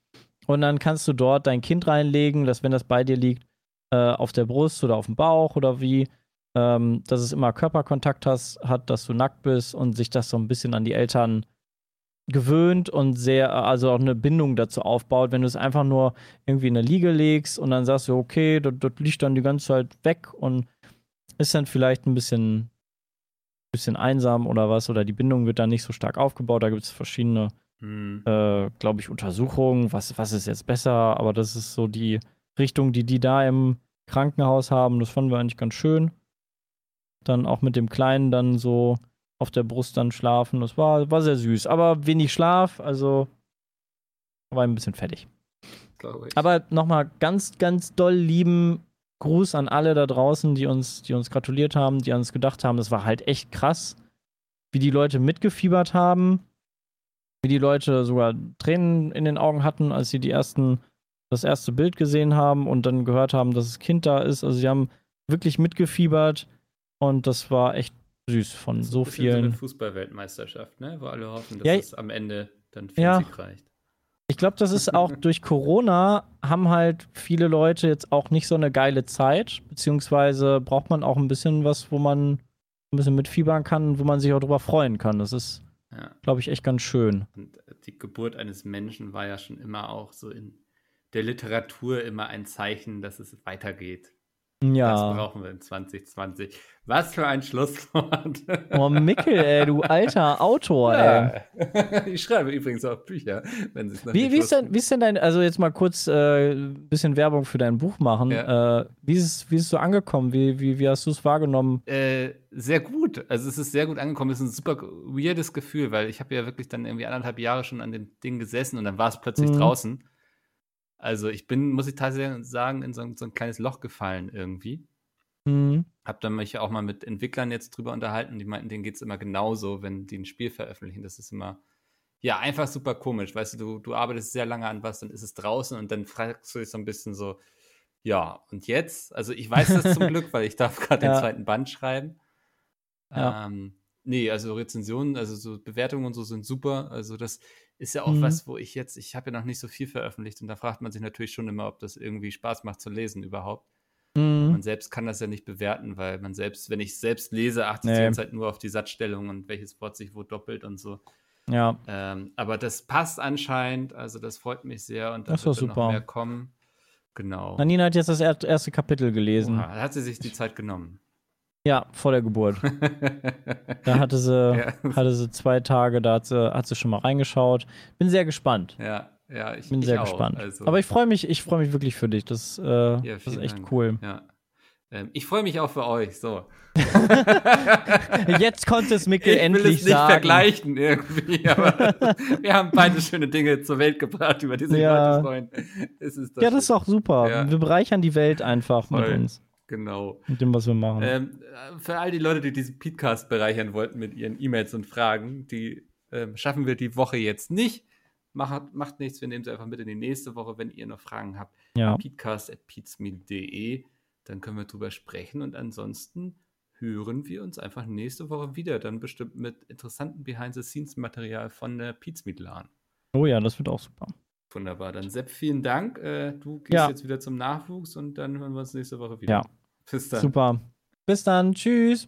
Und dann kannst du dort dein Kind reinlegen, dass wenn das bei dir liegt, äh, auf der Brust oder auf dem Bauch oder wie, ähm, dass es immer Körperkontakt hast, hat, dass du nackt bist und sich das so ein bisschen an die Eltern gewöhnt und sehr, also auch eine Bindung dazu aufbaut, wenn du es einfach nur irgendwie in eine Liege legst und dann sagst du, okay, das, das liegt dann die ganze Zeit weg und ist dann vielleicht ein bisschen, bisschen einsam oder was, oder die Bindung wird dann nicht so stark aufgebaut. Da gibt es verschiedene, Hm. äh, glaube ich, Untersuchungen, was, was ist jetzt besser, aber das ist so die Richtung, die die da im Krankenhaus haben. Das fanden wir eigentlich ganz schön. Dann auch mit dem Kleinen dann so auf der Brust dann schlafen. Das war, war sehr süß, aber wenig Schlaf, also war ein bisschen fertig. Aber nochmal ganz, ganz doll lieben Gruß an alle da draußen, die uns, die uns gratuliert haben, die an uns gedacht haben. Das war halt echt krass, wie die Leute mitgefiebert haben, wie die Leute sogar Tränen in den Augen hatten, als sie die ersten, das erste Bild gesehen haben und dann gehört haben, dass das Kind da ist. Also sie haben wirklich mitgefiebert und das war echt süß von so bisschen So eine vielen. Fußball-Weltmeisterschaft, ne? Wo alle hoffen, dass Ja, es am Ende dann für Ja. Reicht. Ich glaube, das ist auch *laughs* durch Corona haben halt viele Leute jetzt auch nicht so eine geile Zeit, beziehungsweise braucht man auch ein bisschen was, wo man ein bisschen mitfiebern kann, wo man sich auch drüber freuen kann. Das ist, Ja. glaube ich, echt ganz schön. Und die Geburt eines Menschen war ja schon immer auch so in der Literatur immer ein Zeichen, dass es weitergeht. Das Ja. brauchen wir in 2020. Was für ein Schlusswort. *laughs* Oh, Mickel, ey, du alter Autor, ey. Ja. *laughs* Ich schreibe übrigens auch Bücher, wenn es noch Wie, nicht wie, ist denn, wie ist denn dein, also jetzt mal kurz äh, ein bisschen Werbung für dein Buch machen. Ja. Äh, wie, ist es, wie ist es so angekommen? Wie, wie, wie hast du es wahrgenommen? Äh, sehr gut. Also es ist sehr gut angekommen. Es ist ein super weirdes Gefühl, weil ich habe ja wirklich dann irgendwie anderthalb Jahre schon an dem Ding gesessen und dann war es plötzlich Mhm. draußen. Also ich bin, muss ich tatsächlich sagen, in so ein, so ein kleines Loch gefallen irgendwie. Hm. Hab dann mich auch mal mit Entwicklern jetzt drüber unterhalten. Die meinten, denen geht es immer genauso, wenn die ein Spiel veröffentlichen. Das ist immer, ja, einfach super komisch. Weißt du, du, du arbeitest sehr lange an was, dann ist es draußen und dann fragst du dich so ein bisschen so, ja, und jetzt? Also ich weiß das zum *laughs* Glück, weil ich darf gerade Ja. den zweiten Band schreiben. Ja. Ähm, nee, also Rezensionen, also so Bewertungen und so sind super. Also das ist ja auch Mhm. was, wo ich jetzt, ich habe ja noch nicht so viel veröffentlicht und da fragt man sich natürlich schon immer, ob das irgendwie Spaß macht zu lesen überhaupt. Hm. Man selbst kann das ja nicht bewerten, weil man selbst, wenn ich selbst lese, achte ich Nee. die ganze Zeit nur auf die Satzstellung und welches Wort sich wo doppelt und so. Ja. Ähm, aber das passt anscheinend, also das freut mich sehr und da Das wird super. noch mehr kommen. Genau. Nanina hat jetzt das er erste Kapitel gelesen. Oha, da hat sie sich die Zeit genommen. Ja, vor der Geburt. *laughs* Da hatte sie, Ja. hatte sie zwei Tage, da hat sie, hat sie schon mal reingeschaut. Bin sehr gespannt. ja, ja, ich Bin ich sehr auch, gespannt. Also, Aber ich freue mich, ich freue mich wirklich für dich. Das, äh, ja, das ist echt Dank. cool. Ja. Ähm, ich freue mich auch für euch. So. *laughs* Jetzt konnte es Mikkel ich will endlich es nicht sagen. vergleichen irgendwie, *laughs* aber wir haben beide schöne Dinge zur Welt gebracht, über die sich Ja. Leute freuen. Ja, das ist auch super. Ja. Wir bereichern die Welt einfach mit Voll. uns, Genau. mit dem, was wir machen. Ähm, für all die Leute, die diesen Podcast bereichern wollten mit ihren E-Mails und Fragen, die ähm, schaffen wir die Woche jetzt nicht. Macht, macht nichts, wir nehmen sie einfach mit in die nächste Woche, wenn ihr noch Fragen habt. ja. Peatcast.peatsmeet.de, dann können wir drüber sprechen und ansonsten hören wir uns einfach nächste Woche wieder, dann bestimmt mit interessantem Behind-the-Scenes-Material von der Peatsmeet LAN. Oh ja, das wird auch super. Wunderbar, dann Sepp, vielen Dank. Äh, du gehst Ja. jetzt wieder zum Nachwuchs und dann hören wir uns nächste Woche wieder. Ja. Bis dann. Super. Bis dann. Tschüss.